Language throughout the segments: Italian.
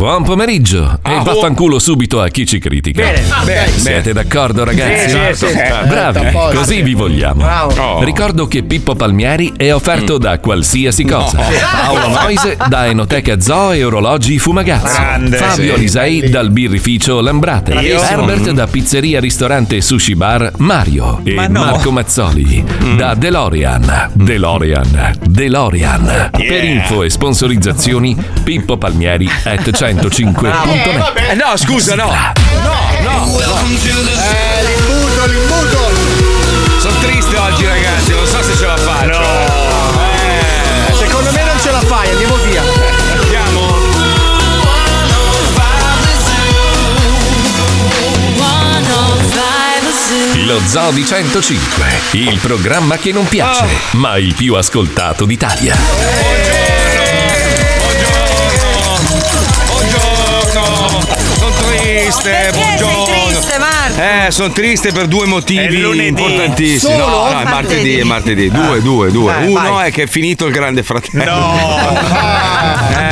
Buon pomeriggio ah, e vaffanculo oh. subito a chi ci critica. Bene, bene, Siete bene. d'accordo ragazzi? Sì, sì, certo. sì. Bravi, così vi vogliamo. Oh. Ricordo che Pippo Palmieri è offerto mm. da qualsiasi cosa. No. Paolo Moise da Enoteca Zoo e Orologi Fumagazzi. Grande, Fabio Lisei dal birrificio Lambrate. Io. Herbert mm. da Pizzeria Ristorante Sushi Bar Mario. E Ma no. Marco Mazzoli mm. da DeLorean. DeLorean. DeLorean. Yeah. Per info e sponsorizzazioni Pippo Palmieri, pippopalmieri.com 105. Eh, vabbè. Eh, no, scusa, no. No, no. no. Eh, l'imbuto, l'imbuto. Sono triste oggi, ragazzi. Non so se ce la faccio. No. Eh. Secondo me non ce la fai, andiamo via. Andiamo. Lo Zoo di 105, il programma che non piace, oh. ma il più ascoltato d'Italia. Eh. Triste. Buongiorno. sei triste, Marco? Eh, sono triste per due motivi importantissimi. Solo? No, no, è martedì, è martedì. Due, due, due. Eh, Uno vai. è che è finito il grande fratello. No! Eh,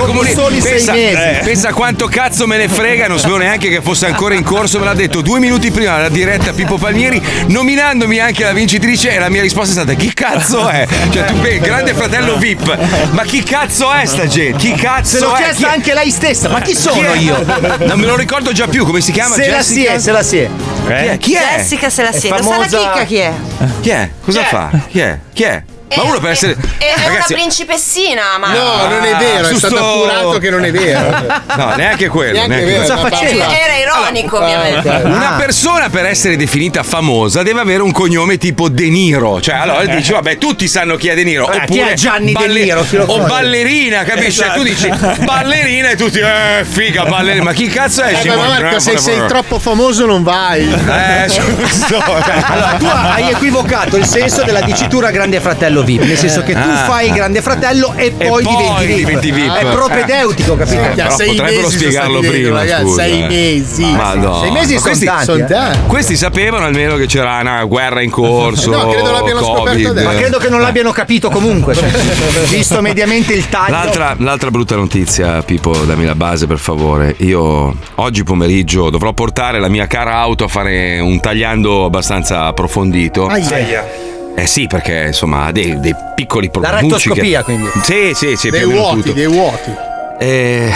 nella dopo comuni- soli sei pensa, mesi. eh, pensa quanto cazzo me ne frega, non sapevo neanche che fosse ancora in corso, me l'ha detto due minuti prima la diretta Pippo Palmieri, nominandomi anche la vincitrice e la mia risposta è stata chi cazzo è? Cioè tu pensi, grande fratello VIP, ma chi cazzo è sta gente? Chi cazzo Se l'ho è? chiesta Chi è? anche lei stessa, ma chi Chi sono è? io? Non me lo ricordo già più, come si chiama? Se la Jessica? si è, se la si è. Chi è? Chi è? Jessica se la siega. Sa famosa- la chicca chi è? Chi è? Cosa fa? Chi è? Chi è? Ma uno per essere. È, è Ragazzi, una principessina, ma. No, non è vero, è stato sto- appurato che non è vero. No, neanche quello. Neanche neanche vero. quello. Cosa faceva? Era ironico, Ah, ovviamente. ok. Una persona per essere definita famosa deve avere un cognome tipo De Niro. Cioè, allora dici, vabbè, tutti sanno chi è De Niro. Eh, chi Oppure è Gianni De balle- Niro? Chi lo O ballerina, capisci? Cioè, tu dici ballerina e tutti, eh, figa, ballerina. Ma chi cazzo è? Eh, ma Marco, se Eh, sei troppo famoso non vai. Eh, giusto. Allora, tu hai equivocato il senso della dicitura Grande Fratello VIP, nel senso che tu Ah. fai il Grande Fratello e poi, poi diventi, VIP. diventi VIP. È propedeutico, capito? Eh, però sei potrebbero spiegarlo prima, ragazzi, scusa, sei eh. mesi. Madonna. Sei mesi Ma sono questi, tanti. Sono eh. tanti. questi sapevano almeno che c'era una guerra in corso. No, credo l'abbiano Covid. scoperto adesso. Ma credo che non l'abbiano capito comunque. cioè, visto mediamente il taglio. L'altra, l'altra brutta notizia, Pippo, dammi la base per favore. Io oggi pomeriggio dovrò portare la mia cara auto a fare un tagliando abbastanza approfondito. Aia. Eh sì, perché insomma ha dei, dei piccoli La problemi. rettoscopia, quindi. Sì, sì, sì, Dei vuoti, tutto. dei vuoti. Eh,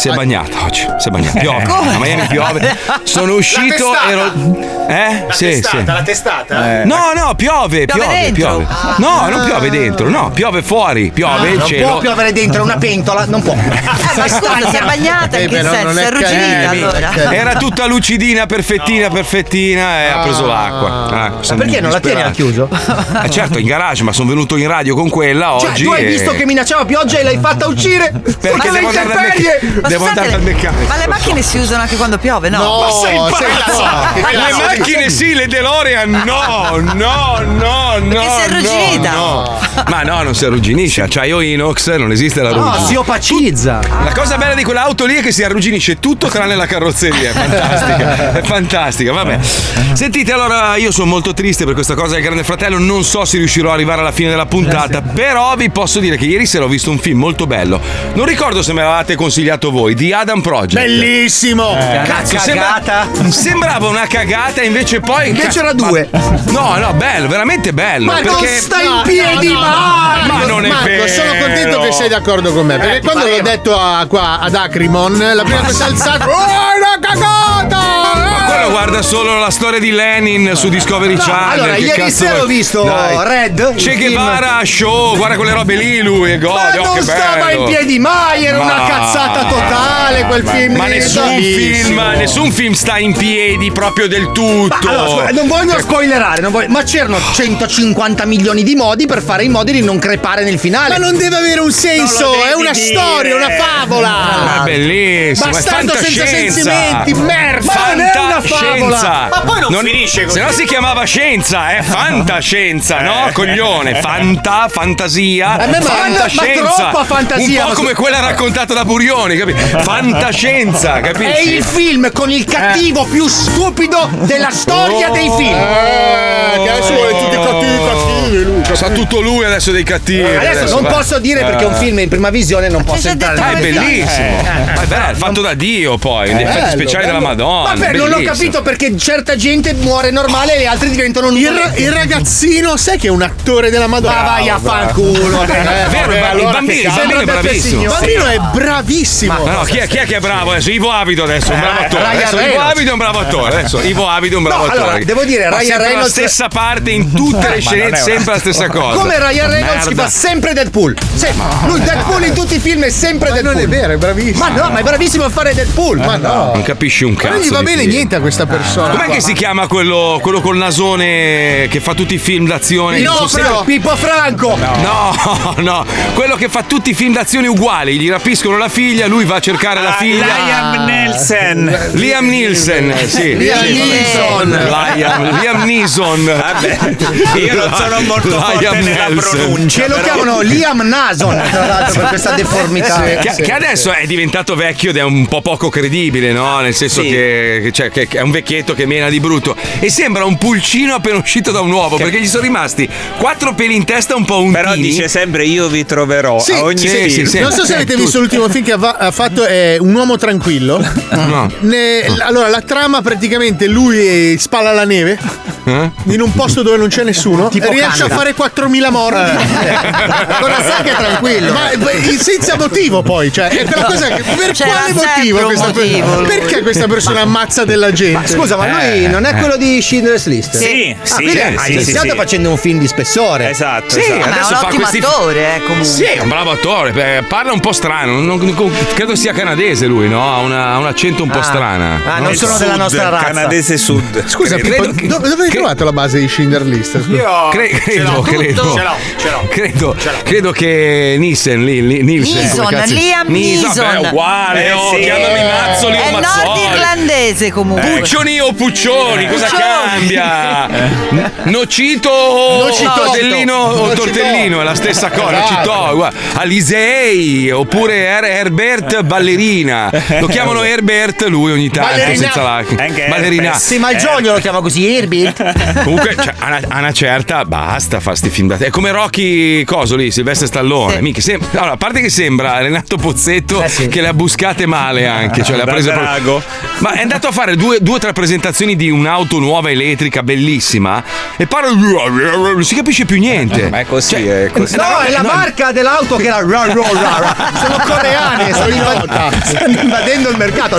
si è bagnato oggi. Si è bagnato. Piove. Come? A Miami piove. Sono uscito. testata. Ero. Eh? sì, sì. la testata? No, no, piove, Piove piove, dentro? piove. No, non piove dentro, no, piove fuori, piove il non cielo. può piovere dentro una pentola, non può. Eh, ma scusa, si è bagnata Eh, in che senso? non Si è arrugginita allora. eh, Era tutta lucidina, perfettina, perfettina e ha preso l'acqua. Ah, Ma perché non la tieni al chiuso? Eh, certo, in garage, ma sono venuto in radio con quella Cioè, oggi. tu hai e- visto che minacciava pioggia e l'hai fatta uscire? Perché le devo andare! Devo scusate, andare dal meccanico. Ma le macchine si usano anche quando piove, no? No, Ma sei sei pazzo? Le macchine sì, le DeLorean no, no, no, no. Perché si è arrugginita. no, no. Ma no, non si arrugginisce, acciaio inox, non esiste la No, ruggine. si opacizza. La cosa bella di quell'auto lì è che si arrugginisce tutto tranne la carrozzeria. È fantastica. È fantastica. Vabbè. Sentite, allora io sono molto triste per questa cosa del Grande Fratello. Non so se riuscirò ad arrivare alla fine della puntata. Però vi posso dire che ieri sera ho visto un film molto bello. Non ricordo se me l'avete consigliato voi, di Adam Project. Bellissimo! Cazzo, Una sembra- cagata. sembrava una cagata, invece poi. Invece era Ma- due. No, no, bello, veramente bello. Ma non perché... stai in in piedi, piedi, Marco! Ma non è Marco, vero. sono contento che sei d'accordo con me. Perché Eh, quando l'ho detto a- qua ad Acrimon, la prima cosa alzata. Oh, è una cagata! Ma quello guarda solo la storia di Lenin su Discovery No, Channel. allora, che ieri sera ho visto Dai. Red, Che. Guevara show, guarda quelle robe lì lui e gode. Ma oh, non che stava bello. in piedi mai, era una Ma- cazzata totale quel film. Ma nessun film, nessun film sta in piedi proprio del tutto. Ma allora, non voglio spoilerare, non voglio- ma c'erano 150 milioni di modi per fare in modo di non crepare nel finale. Ma non deve avere un senso, Non è una dire. storia, una favola. Ma è bellissimo, Bastardo senza fantascienza. sentimenti, merda. Ma non è una favola. Fantascienza. Ma poi non finisce così. Se no si chiamava scienza, è fantascienza, no? Coglione, fanta, fantasia, A me ma- fantascienza. ma troppa fantasia, Un po' ma- come quella raccontata da Burioni, capi? Fantascienza, capisci? È il film con il cattivo più stupido della storia dei film. Eh, che adesso vuole tutti cattivi, cattivi. Sa tutto lui adesso dei cattivi. Adesso non va. posso dire perché è un Eh. film in prima visione, non posso entrare. Ma è come bellissimo. Eh. Ma è bello, fatto da Dio poi, gli effetti Bello, speciali bello. della Madonna. Vabbè, non ho capito perché certa gente muore normale e le altre diventano Il, il ragazzino, sai che è un attore della Madonna? Ma vai a fanculo. È vero, il ba- il bambino, il bambino è bravissimo. Il bambino è bravissimo. Ma no, chi è, chi è che è bravo adesso? Ivo Avido adesso, un bravo attore. Adesso Ivo. Avido è un bravo attore. Adesso Ivo Avido è un bravo No, allora, attore. devo dire, Ryan Reynolds- la stessa parte in tutte le scenette, sempre la stessa cosa. Come Ryan Reynolds che fa sempre Deadpool. Se- lui Deadpool in tutti i film è sempre Deadpool. Non è vero, è bravissimo. Ma no, ma è bravissimo a fare Deadpool. Ma no. Non capisci un Ma cazzo. non gli va bene film. niente a questa persona. Com'è qua. che si chiama quello, quello col nasone che fa tutti i film d'azione? Sempre- Fra- Pippo Franco. No, no, quello che fa tutti i film d'azione uguali, gli rapiscono la figlia, lui va a cercare la figlia. Liam Nelson. Liam Nielsen, eh, sì. Liam. Neeson. Liam, Neeson. Vabbè, io non sono molto forte Liam Nelson. pronuncia. Che lo chiamano Liam Nason, tra l'altro, per questa deformità. Che, che adesso è diventato vecchio ed è un po' poco credibile, no? Nel senso Sì. che, cioè, che- è un vecchietto che mena di brutto. E sembra un pulcino appena uscito da un uovo, perché gli sono rimasti quattro peli in testa un po' untini. Però dice sempre io vi troverò Sì, a ogni sì, film. sì, sì. Non so se avete visto l'ultimo film che ha fatto è Un uomo tranquillo. No. Ne- allora, la trama praticamente lui spalla la neve Eh? in un posto dove non c'è nessuno Tipo riesce Canada. a fare 4.000 morti. Cosa sa che è tranquillo? Ma beh, senza motivo poi, cioè, è quella cosa che- per C'era quale motivo questa motivo, lui. Perché questa persona ammazza della gente? Scusa, ma lui non è quello di Schindler's List? Sì, Ah, sì, quindi eh, ha sì, iniziato sì, sì. facendo un film di spessore. Esatto, Sì, esatto. Ma è adesso un fa ottimo questi attore, eh, comunque. Sì, è un bravo attore, beh, parla un po' strano, non- non- credo sia canadese lui, no? Ha, una- un accento un po' strana. Ah, non sono della sud, nostra razza. Canadese sud. Scusa, Credo Pippo, che- do- dove hai che- trovato la base di Schindler List? Io Cre- credo, l'ho. credo. Ce l'ho, ce l'ho. Credo, credo che Nielsen, lì, lì, Nielsen, cazzo- Liam Neeson. beh, uguale, Eh, oh, sì. chiamami Mazzoli È Mazzoli. nordirlandese comunque. Puccioni o Puccioni, cosa Puccioni. cambia? N- Nocito o Nocito. tortellino o Nocito. tortellino è la stessa cosa. Nocito, guarda. Alisei oppure Her- Herbert Ballerina. Lo chiamano Herbert lui ogni tanto Ballerina. senza la ballerina. Sì, ma il Giorgio lo chiama così, Herbert. Comunque, cioè, a una certa basta fa sti film da te. È come Rocky Coso lì, Silvestre Stallone. Sì. Minchia, sem- allora, a parte che sembra Renato Pozzetto Eh sì. che le ha buscate male anche. Cioè, le ha Da prese drago. Ma è andato a fare due o tre presentazioni di un'auto nuova elettrica bellissima e parla. Non si capisce più niente. Ma è così, Cioè, è così. No, è la marca dell'auto che era ra, ra, ra, ra. Sono coreane, stanno, invad- stanno invadendo il mercato.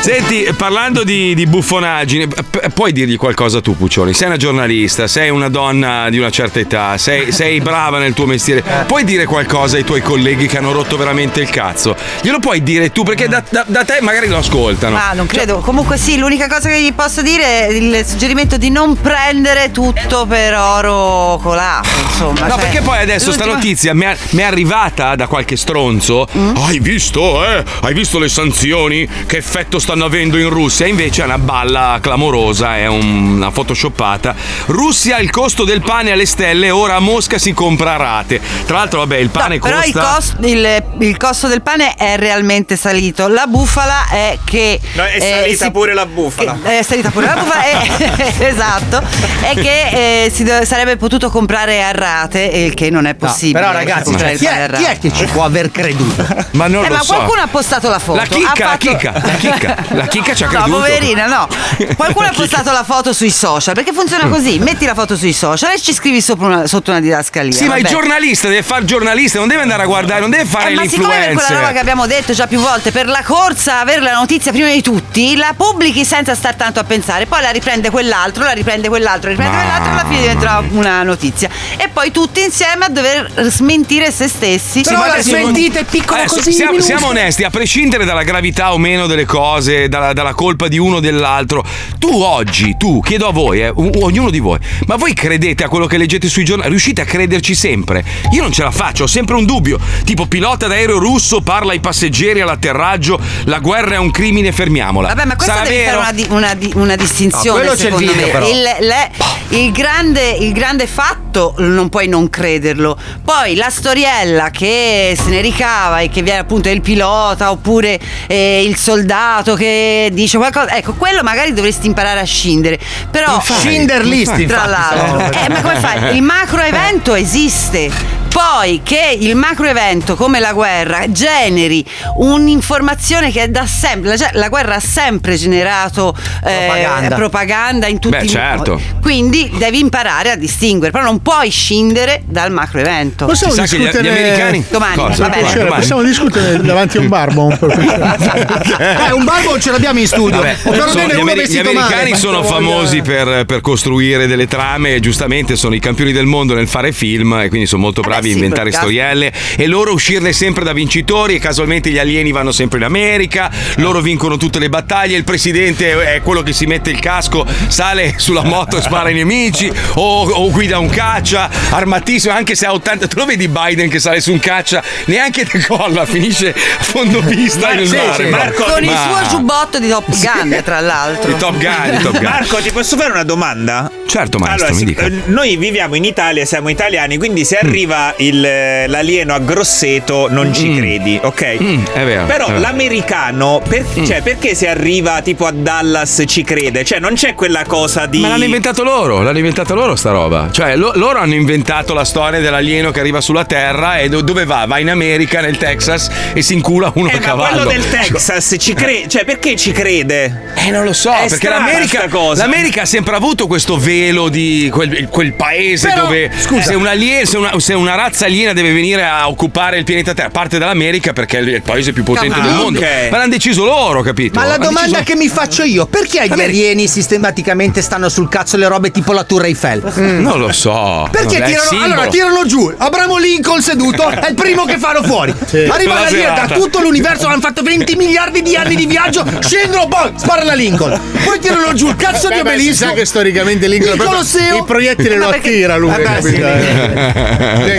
Senti, parlando di, di buffonaggine, p- puoi dirgli qualcosa tu, Puccioni? Sei una giornalista, sei una donna di una certa età, sei, sei brava nel tuo mestiere. Puoi dire qualcosa ai tuoi colleghi che hanno rotto veramente il cazzo? Glielo puoi dire tu, perché da, da- da te magari lo ascoltano. Ah, non credo. Comunque sì, l'unica cosa che gli posso dire è il suggerimento di non prendere tutto per oro colato, insomma. No, cioè, perché poi adesso sta l'ultima- notizia mi è, arrivata da qualche stronzo. Hai visto, eh? Hai visto le sanzioni? Che effetto stanno avendo in Russia? Invece è una balla clamorosa, è un- una photoshoppata. Russia il costo del pane alle stelle, ora a Mosca si compra a rate. Tra l'altro, vabbè, il No, pane però il, costa. cost- il- il costo del pane è realmente salito. La bufala è che. No, è eh, salita si- pure la bufala. che- è salita pure la bufala. è- esatto. È che eh, si do- sarebbe potuto comprare a rate, il che non è No, possibile. però ragazzi, comprare cioè, il chi, pane è, chi è che ci può aver creduto? Ma non Eh, lo ma so. qualcuno ha postato la foto. La chicca, ha la fatto- chicca, la chicca, la chicca ci ha No, creduto. poverina, no. Qualcuno ha postato la foto sui social perché funziona Mm. così: metti la foto sui social e ci scrivi sopra una- sotto una didascalia. Sì, ma il vabbè. giornalista deve fare giornalista, non deve andare a guardare, non deve fare Eh, ma siccome per quella roba che abbiamo detto già più volte, per la corsa, avere la notizia prima di tutti, la pubblichi senza star tanto a pensare, poi la riprende quell'altro, la riprende quell'altro, la riprende Ma- quell'altro, alla fine diventa una notizia. E poi tutti insieme a dover smentire se stessi. Però la adesso- smentite è piccolo Adesso così. siamo, siamo onesti, a prescindere dalla gravità o meno delle cose, dalla, dalla colpa di uno o dell'altro, tu oggi, tu, chiedo a voi, eh, ognuno di voi, ma voi credete a quello che leggete sui giornali? Riuscite a crederci sempre? Io non ce la faccio, ho sempre un dubbio. Tipo, pilota d'aereo russo parla ai passeggeri all'atterraggio, la guerra è un crimine, fermiamola. Vabbè, ma questa Sarà devi vero? fare una, di- una di- una distinzione. No, quello c'è il secondo video, me. però. Il, le- il grande, il grande fatto non puoi non crederlo. Poi la storiella che se ne ricava e che viene appunto il pilota oppure eh, il soldato che dice qualcosa. Ecco, quello magari dovresti imparare a scindere. Però Infatti, Schindler List, tra l'altro. Eh, ma come fai? Il macro evento esiste. Poi che il macro evento come la guerra generi un'informazione che è da sempre, la, la guerra ha sempre generato eh, Propaganda. propaganda in tutti Beh, i certo. modi. Quindi devi imparare a distinguere, però non puoi scindere dal macro evento. Possiamo Si sa che gli- discutere gli americani- Domani, Cosa? va bene. Piacere, Domani? possiamo discutere davanti a un barbon Eh, un barbo ce l'abbiamo in studio. Vabbè, sono- gli, uno ameri- gli americani male. sono famosi per, per costruire delle trame e giustamente sono i campioni del mondo nel fare film e quindi sono molto beh, bravi a sì, inventare storielle e loro uscirne sempre da vincitori e casualmente gli alieni vanno sempre in America, loro vincono tutte le battaglie, il presidente è quello che si mette il casco, sale sulla moto e spara ai nemici o, o guida un caccia armatissimo anche se ha 80 tu lo vedi Biden che sale su un caccia neanche decolla finisce a fondo pista nel sì, mare sì, Marco- Con il Ma- suo giubbotto di Top Gun, tra l'altro. di Top Gun, di Top Gun. Marco, ti posso fare una domanda? Certo, maestro, Allora, mi sì, dica. eh, noi viviamo in Italia, siamo italiani, quindi se arriva il, eh, l'alieno a Grosseto non ci credi, ok? Mm, è vero, Però è vero. l'americano, per- Mm. cioè, perché se arriva tipo a Dallas ci crede? Cioè, non c'è quella cosa di. Ma l'hanno inventato loro, l'hanno inventato loro sta roba. Cioè, lo- loro hanno inventato la storia dell'alieno che arriva sulla Terra e do- dove va? Va in America, nel Texas e si incula uno Eh, a ma cavallo. quello del Texas ci crede. Cioè, perché ci crede? Eh, non lo so, È perché l'America, l'America ha sempre avuto questo velo di quel, quel paese Però, dove scusa. se, un alien- se una, se una razza aliena deve venire a occupare il pianeta Terra, parte dall'America perché è il paese più potente Ah, del mondo. ok. Ma l'hanno deciso loro, capito? Ma la Hanno domanda deciso- che mi faccio io, perché gli Vabbè. alieni sistematicamente stanno sul cazzo le robe tipo la Tour Eiffel? Non lo so. Perché Vabbè, tirano, allora, tirano giù Abramo Lincoln seduto, è il primo che fanno fuori. Arriva La lì, da tutto l'universo hanno fatto 20 miliardi di anni di viaggio, scendono, poi spara la Lincoln. Poi tirano giù il cazzo di Beh, si obelisco. sa che storicamente Lincoln il Colosseo. il proiettile lo attira lui, Eh beh, capito?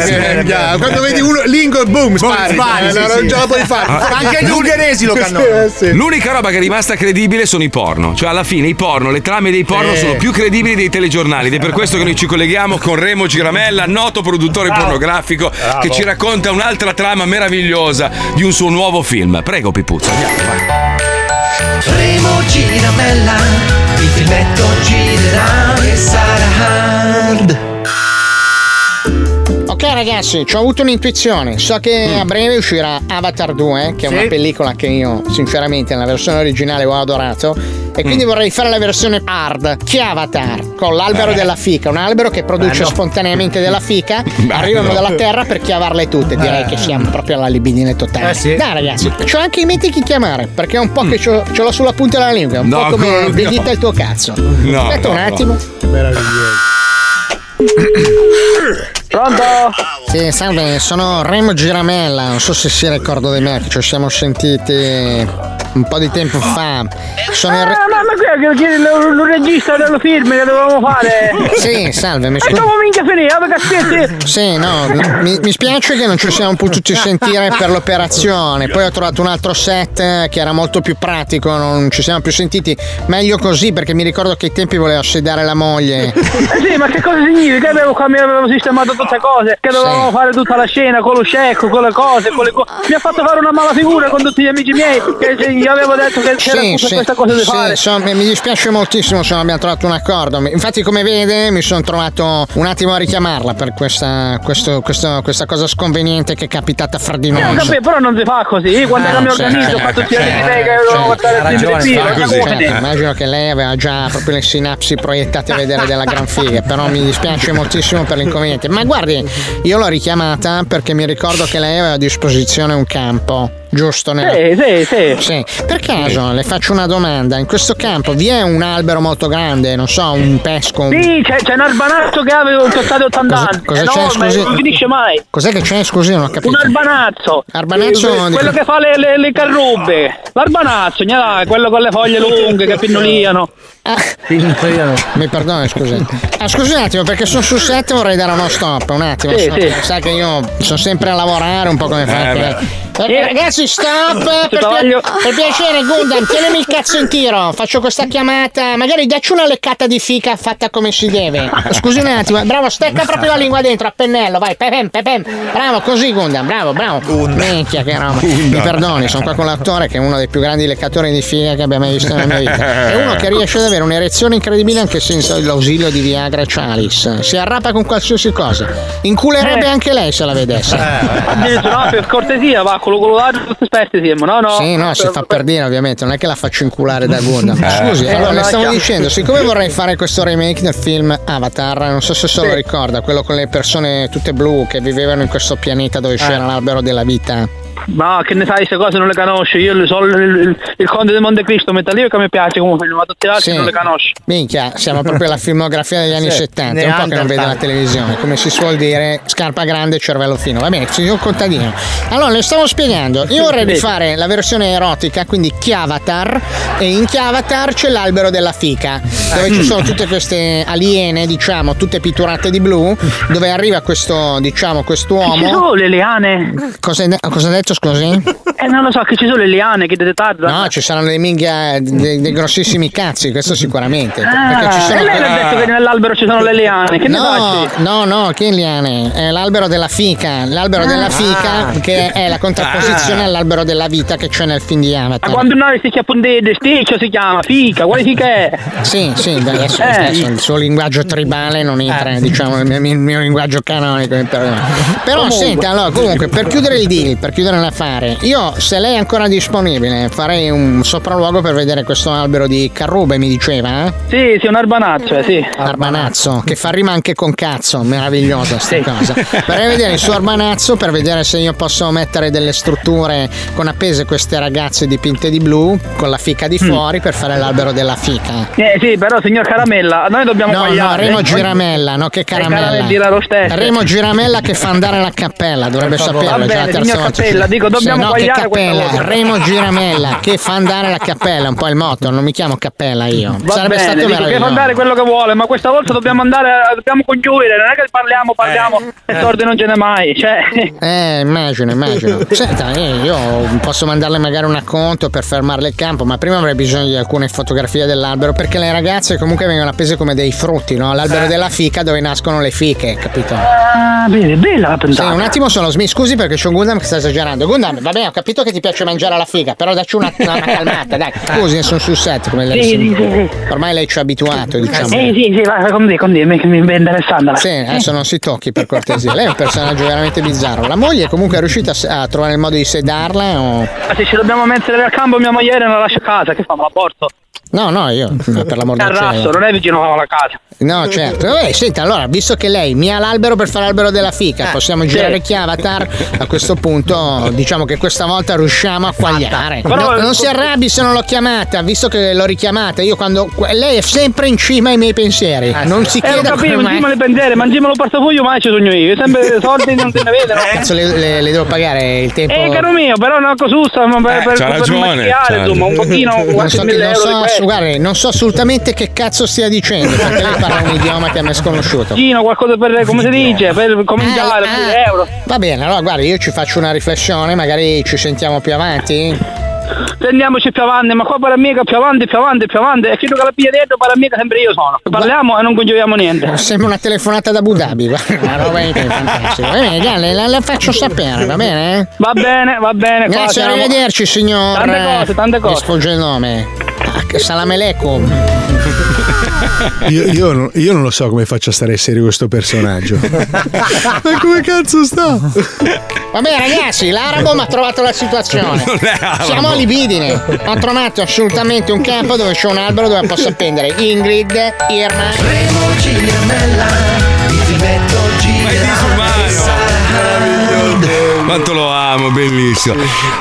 sì. Che- già, Quando vedi uno Lincoln, boom, spari. spari, Eh, sì, no, sì. non ce la puoi fare. Anche gli ungheresi lo cannonano. Eh, sì. L'unica roba che è rimasta credibile sono i porno. Cioè, alla fine i porno, le trame dei porno Eh. sono più credibili dei telegiornali. Ed è per questo che noi ci colleghiamo con Remo Giramella, noto produttore pornografico, che ci racconta un'altra trama meravigliosa di un suo nuovo film. Prego, Pipuzzo, andiamo. vai. Remo Giramella, il filmetto girerà e sarà hard. Ragazzi, ci ho avuto un'intuizione. So che a breve uscirà Avatar 2, che è una pellicola che io sinceramente nella versione originale ho adorato. E quindi vorrei fare la versione hard. Che Avatar? Con l'albero della fica, un albero che produce spontaneamente della fica. Arrivano dalla terra per chiavarle tutte. Direi che siamo proprio alla libidine totale. Eh sì. Dai ragazzi, c'ho anche in mente chi chiamare, perché è un po' che c'ho- ce l'ho sulla punta della lingua, un No, po' come no. vendita il tuo cazzo. No, Aspetta no, un no. attimo. Pronto? Sì, salve, sono Remo Giramella, non so se si ricorda di me, che ci siamo sentiti un po' di tempo fa. Sono il Ah, re- ma, ma qui è che il il regista dello film che dovevamo fare? Sì, salve, mi E scusi. come minchia finire? Dove cazzetti? Sì, no, mi, mi spiace che non ci siamo potuti sentire per l'operazione. Poi ho trovato un altro set eh, che era molto più pratico, non ci siamo più sentiti. Meglio così perché mi ricordo che ai tempi volevo sedare la moglie. Eh sì, ma che cosa significa? Che avevo, qua mi avevo sistemato tutte cose, che dovevamo Sì. fare tutta la scena con lo scecco, con le cose, con le co- Mi ha fatto fare una mala figura con tutti gli amici miei, che gli avevo detto che c'era Sì, tutta sì, questa cosa da sì, fare. insomma, mi dispiace moltissimo se non abbiamo trovato un accordo. Infatti, come vede, mi sono trovato un attimo a richiamarla per questa, questo- questo- questa cosa sconveniente che è capitata fra di Eh, noi. capito, però non si fa così, quando Ah, che mi sì, organizzo sì, fa tutti gli sì, amici miei che sì, devono portare il film. Certo, immagino che lei aveva già proprio le sinapsi proiettate a vedere della gran figa, però mi dispiace moltissimo per l'inconveniente. Ma guardi, io l'ho richiamata perché mi ricordo che lei aveva a disposizione un campo, giusto? Nella- Sì, sì, sì. Sì. Per caso le faccio una domanda: in questo campo vi è un albero molto grande, non so, un pesco? un- Sì, c'è, c'è un arbanazzo che aveva un tostato 80 Cosa- anni, cosa c'è, enorme, scusi? non finisce mai. Cos'è che c'è? Scusi, non ho capito. Un arbanazzo. Arbanazzo Eh, quello che fa le, le, le carrubbe. L'arbanazzo, gnà, quello con le foglie lunghe che pinnoliano. Ah, mi perdoni, scusi. Ah, scusi un attimo, perché sono sul set e vorrei dare uno stop. Un attimo. Sì, so- sì. Sa che io sono sempre a lavorare un po' come Eh, lei. Eh, Ragazzi, ragazzi, stop! Per, taglio. per piacere, Gundam, tienimi il cazzo in tiro. Faccio questa chiamata. Magari dacci una leccata di fica fatta come si deve. Scusi un attimo, bravo, stecca proprio la lingua dentro a pennello, vai, pepem, pepem. Bravo, così, Gundam, bravo, bravo. Minchia, che roba. Mi perdoni, sono qua con l'attore che è uno dei più grandi leccatori di figa che abbia mai visto nella mia vita. È uno che riesce ad avere un'erezione incredibile anche senza l'ausilio di Viagra e Chalice. Si arrapa con qualsiasi cosa. Inculerebbe Eh. anche lei se la vedesse. Addirittura, no, per cortesia, va, quello quello là, esperti no, no. Sì, no, si fa per dire ovviamente, non è che la faccio inculare da Gundam. Eh. Scusi, Eh, allora le no, stavo chiaro. dicendo, siccome vorrei fare questo remake del film Avatar, non so se se lo ricorda, quello con le persone tutte blu che vivevano in questo pianeta dove c'era l'albero della vita. Ma che ne sai, queste cose non le conosci. Io le so, il, il, il Conte di Monte Cristo, Metallica mi piace come film, ma tutti gli altri Sì. non le conosci. Minchia, siamo proprio alla filmografia degli anni Sì, 70, è un po' che non vede la televisione, come si suol dire, scarpa grande, cervello fino. Va bene, signor contadino. Allora, le stavo spiegando, io vorrei Sì. rifare la versione erotica, quindi Chiavatar, e in Chiavatar c'è l'albero della fica, dove ci sono tutte queste aliene, diciamo, tutte pitturate di blu, dove arriva questo, diciamo, Ci quest'uomo. sono le liane. Cosa hai detto, scusi? Eh, non lo so, che ci sono le liane che ti tardano. No, ci saranno dei minghia, dei, dei grossissimi cazzi, questo sicuramente. perché ci Ah, sono e lei ha detto che nell'albero ci sono le liane. Che no, no, no, che liane? È l'albero della fica. L'albero della fica che è la contrapposizione Ah. all'albero della vita che c'è nel film di Ma Avatar. quando noi si chiama un sticcio si chiama fica, quale fica è? Sì, sì, beh, adesso, Eh. adesso il suo linguaggio tribale non entra, diciamo, nel mio, il mio linguaggio canonico. Però Comunque. senta, allora, comunque, per chiudere il deal, per chiudere l'affare, io se lei è ancora disponibile farei un sopralluogo per vedere questo albero di Carrube, mi diceva? eh? Sì, sì, un arbanaccio, eh, sì. Arbanazzo, che fa rima anche con cazzo, meravigliosa sta cosa. Vorrei vedere il suo arbanazzo per vedere se io posso mettere delle strutture con appese queste ragazze dipinte di blu, con la fica di fuori per fare l'albero della fica. Eh sì, però signor Caramella, noi dobbiamo No, no. Remo Giramella, no che caramella. caramelli la rostessa. Remo Giramella che fa andare la cappella, dovrebbe saperlo. È già la terza volta. Cappella, dico, dobbiamo Sì, no, che cappella. Remo Giramella che fa andare la cappella, un po' il motto, non mi chiamo cappella io. Va Sarebbe bene, stato dico che fa andare quello che vuole, ma questa volta dobbiamo andare, dobbiamo congiurire, non è che parliamo, parliamo e sordi non ce n'è mai, cioè... Eh, immagino, immagino. Senta, eh, io posso mandarle magari un acconto per fermarle il campo, ma prima avrei bisogno di alcune fotografie dell'albero, perché le ragazze comunque vengono appese come dei frutti, no? L'albero della fica dove nascono le fiche, capito? Ah, bene, bella la Sì, puntata. un attimo solo, Smi, scusi perché c'è un Gundam che sta esagerando. Gundam, va bene, ho capito che ti piace mangiare la figa, però dacci una, una, una calmata, dai. Scusi, sono sul set come lei Sì, sì, sì, Ormai lei ci ha abituato, diciamo. Sì, sì, sì, vai, con te, con te, mi, mi mi è interessante. Sì, adesso non si tocchi per cortesia. Lei è un personaggio veramente bizzarro. La moglie comunque è riuscita a, trovare il modo di sedarla o. Ma se ci dobbiamo mettere al campo mia moglie non la lascio a casa, che fa? Me la porto? No, no, io per l'amor del cielo. non è vicino alla casa. No, certo. Vabbè, senta, allora, visto che lei mi ha l'albero per fare l'albero della fica, possiamo girare sì. Chiavatar. A questo punto, diciamo che questa volta riusciamo a quagliare. No, non si arrabbi se non l'ho chiamata, visto che l'ho richiamata. Io quando. Lei è sempre in cima ai miei pensieri. Non si Eh, lo chieda capivo, come mai. le pensiere, mangiamo il portafoglio, mai ci sogno io. Sempre soldi non se ne vedono. Cazzo, le, le- le devo pagare il tempo. Eh, caro mio, però una cosusta ma per, Eh, per, per ragione, insomma, un pochino, non qualche so, che- mille non euro di questo. guardi, non so assolutamente che cazzo stia dicendo, perché lei parla un idioma che a me è sconosciuto. Gino, qualcosa per, come si dice, per cominciare, Ah, mille euro. Va bene, allora guardi, io ci faccio una riflessione, magari ci sentiamo più avanti. Prendiamoci più avanti, ma qua per amica più avanti, più avanti, più avanti. E fino che la piglia dietro, per amica sempre io sono. Parliamo e non congiuriamo niente. Sembra una telefonata da Abu Dhabi, guarda, una roba è fantastica. Va bene, dai, la, la faccio sapere, va bene? Va bene, va bene. qua Grazie, siamo. arrivederci signor. Tante cose, tante cose. Mi sfugge il nome. Salam aleikum. Io, io non, io non lo so come faccia a stare serio questo personaggio. Ma come cazzo sta? Vabbè ragazzi, l'arabo mi ha trovato la situazione. È. Siamo a libidine. Ho trovato assolutamente un campo dove c'è un albero dove posso appendere Ingrid, Irma. Remo Giramella, il filmetto gira Quanto lo amo, bellissimo.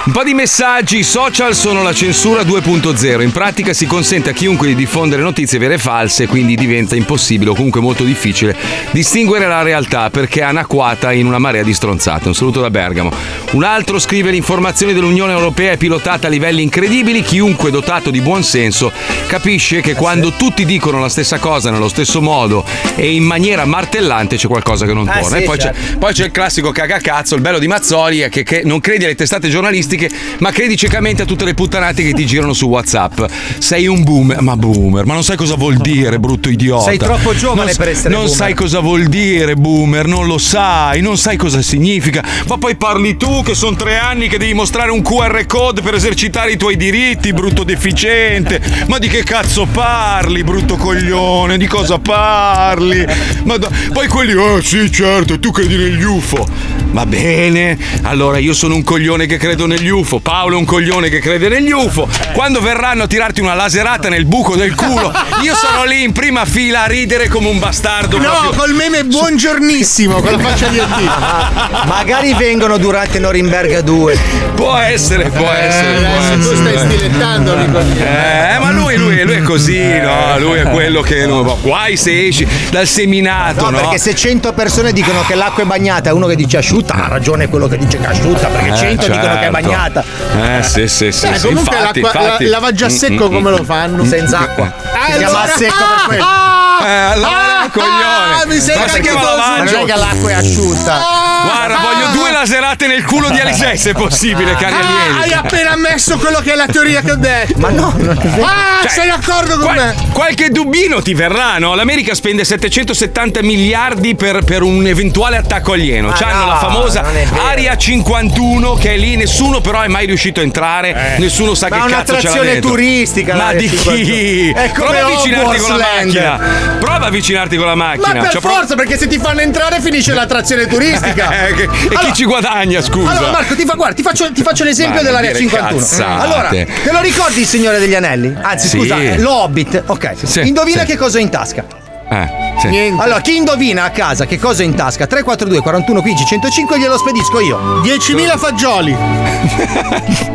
Un po' di messaggi, i social sono la censura 2.0. In pratica si consente a chiunque di diffondere notizie vere e false, quindi diventa impossibile o comunque molto difficile distinguere la realtà perché è anacquata in una marea di stronzate. Un saluto da Bergamo. Un altro scrive l'informazione dell'Unione Europea è pilotata a livelli incredibili, chiunque dotato di buon senso capisce che quando tutti dicono la stessa cosa nello stesso modo e in maniera martellante c'è qualcosa che non Eh, torna. sì, e poi, certo. c'è, poi c'è il classico cagacazzo, il bello di Mazzoli è che, che non credi alle testate giornalistiche, ma credi ciecamente a tutte le puttanate che ti girano su WhatsApp. Sei un boomer, ma boomer, ma non sai cosa vuol dire, brutto idiota. Sei troppo giovane Non- per essere Non boomer. sai cosa vuol dire, boomer, non lo sai, non sai cosa significa. Ma poi parli tu che sono tre anni che devi mostrare un QR code per esercitare i tuoi diritti, brutto deficiente. Ma di che cazzo parli, brutto coglione? Di cosa parli? Ma da- Poi quelli, eh sì, certo, tu credi negli UFO. Va bene, allora io sono un coglione che credo negli UFO, Paolo è un coglione che crede negli UFO. Quando verranno a tirarti una laserata nel buco del culo, io sono lì in prima fila a ridere come un bastardo. No, proprio. col meme buongiornissimo, con la faccia di Dio. Magari vengono durante Norimberga 2. Può essere, può essere. può adesso tu essere. stai stilettando, mio. Eh, ma lui, lui, lui è così, no? Lui è quello che. No, guai se esci dal seminato, No, no? perché se 100 persone dicono che l'acqua è bagnata e uno che dice asciutta, ha ragione quello che dice che è asciutta, perché Eh, 100 dicono che è certo. bagnata. Eh, sì, sì, sì. Beh, sì, comunque infatti, l'acqua- infatti. la- lava già secco Mm, mm, come mm. lo fanno? Senza acqua. Ah, si chiama allora- secco per quello. Eh, allora, Ah, coglione. ah, mi è lavaggio. che l'acqua è asciutta. Guarda, Ah. voglio due laserate nel culo di Alisei, se possibile, cari Ah, hai alieni. appena ammesso quello che è la teoria che ho detto. Ma no, non è vero. Ah, Cioè, sei d'accordo con Qual- me? qualche dubbino ti verrà, no? L'America spende 770 miliardi per, per un eventuale attacco alieno. Ma C'hanno no, la famosa è. Area 51 che è lì, nessuno però è mai riuscito a entrare, nessuno sa Ma che è cazzo c'è là un'attrazione dentro. turistica, Ma di 51. chi? È come Prova a avvicinarti con la macchina. Prova a avvicinarti con la macchina. Ma per Cioè, prova- forza, perché se ti fanno entrare finisce l'attrazione turistica. Eh, che- e chi ci guadagna, scusa? Allora, Marco, ti, fa- guarda, ti faccio, ti faccio l'esempio dell'area dire 51. cazzate. Allora, te lo ricordi il Signore degli Anelli? Anzi, Sì. scusa, eh, lo Hobbit. Ok. Sì, Indovina sì. che cosa ho in tasca. Eh, sì. Niente. Allora, chi indovina a casa che cosa ho in tasca? 342 41 15 105 glielo spedisco io. 10.000 fagioli.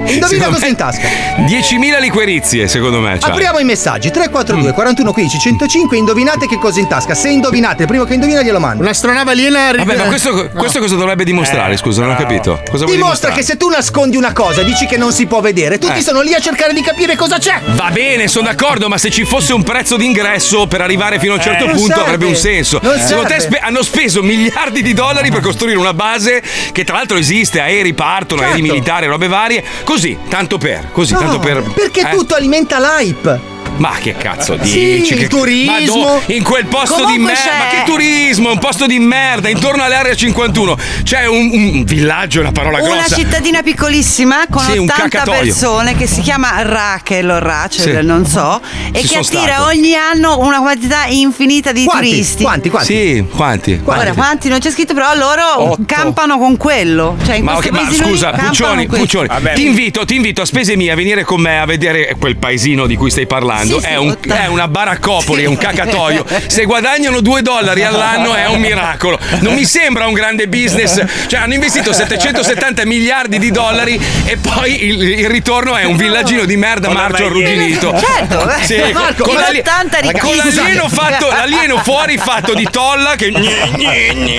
Indovina Secondo cosa me- in tasca. 10.000 liquerizie, secondo me. Cioè. Apriamo i messaggi 342 Mm. 41 15 105 indovinate che cosa in tasca. Se indovinate, il primo che indovina glielo mando. Un'astronave aliena arriva. Vabbè, ma questo, questo cosa dovrebbe dimostrare? Scusa, non ho capito. Cosa Dimostra che se tu nascondi una cosa, dici che non si può vedere, tutti Eh. sono lì a cercare di capire cosa c'è. Va bene, sono d'accordo, ma se ci fosse un prezzo d'ingresso per arrivare fino a un certo non punto serve. avrebbe un senso. Non Secondo te spe- hanno speso miliardi di dollari per costruire una base che tra l'altro esiste, aerei partono, aerei Certo. militari, robe varie, così, tanto per, così, No, tanto per... Perché eh? tutto alimenta l'hype. Ma che cazzo Sì, dici? il Che- turismo. Ma do- in quel posto di Comunque merda. c'è- Ma che turismo? Un posto di merda. Intorno all'area 51 c'è un, un villaggio, una parola Una grossa. cittadina piccolissima con Sì, un 80 cacatoio. persone che si chiama Rachel o Rachel, Sì. non so, e Ci che attira stato. ogni anno una quantità infinita di Quanti? turisti. Quanti? Quanti? Sì, quanti? Guarda, quanti non c'è scritto, però loro Otto. campano con quello. Cioè, in Ma, questo ok, ma scusa, Puccioni. Puccioni ti, invito, ti invito a spese mie a venire con me a vedere quel paesino di cui stai parlando. Sì, è, un- è una baraccopoli, Sì. è un cacatoio. Se guadagnano 2 dollari all'anno è un miracolo. Non mi sembra un grande business. Cioè, hanno investito 770 miliardi di dollari e poi il, il ritorno è un villaggino di merda Con marcio arrugginito. Certo, eh. Sì, Marco, con, ma l'ali- 80 con l'alieno, fatto, l'alieno fuori fatto di tolla che.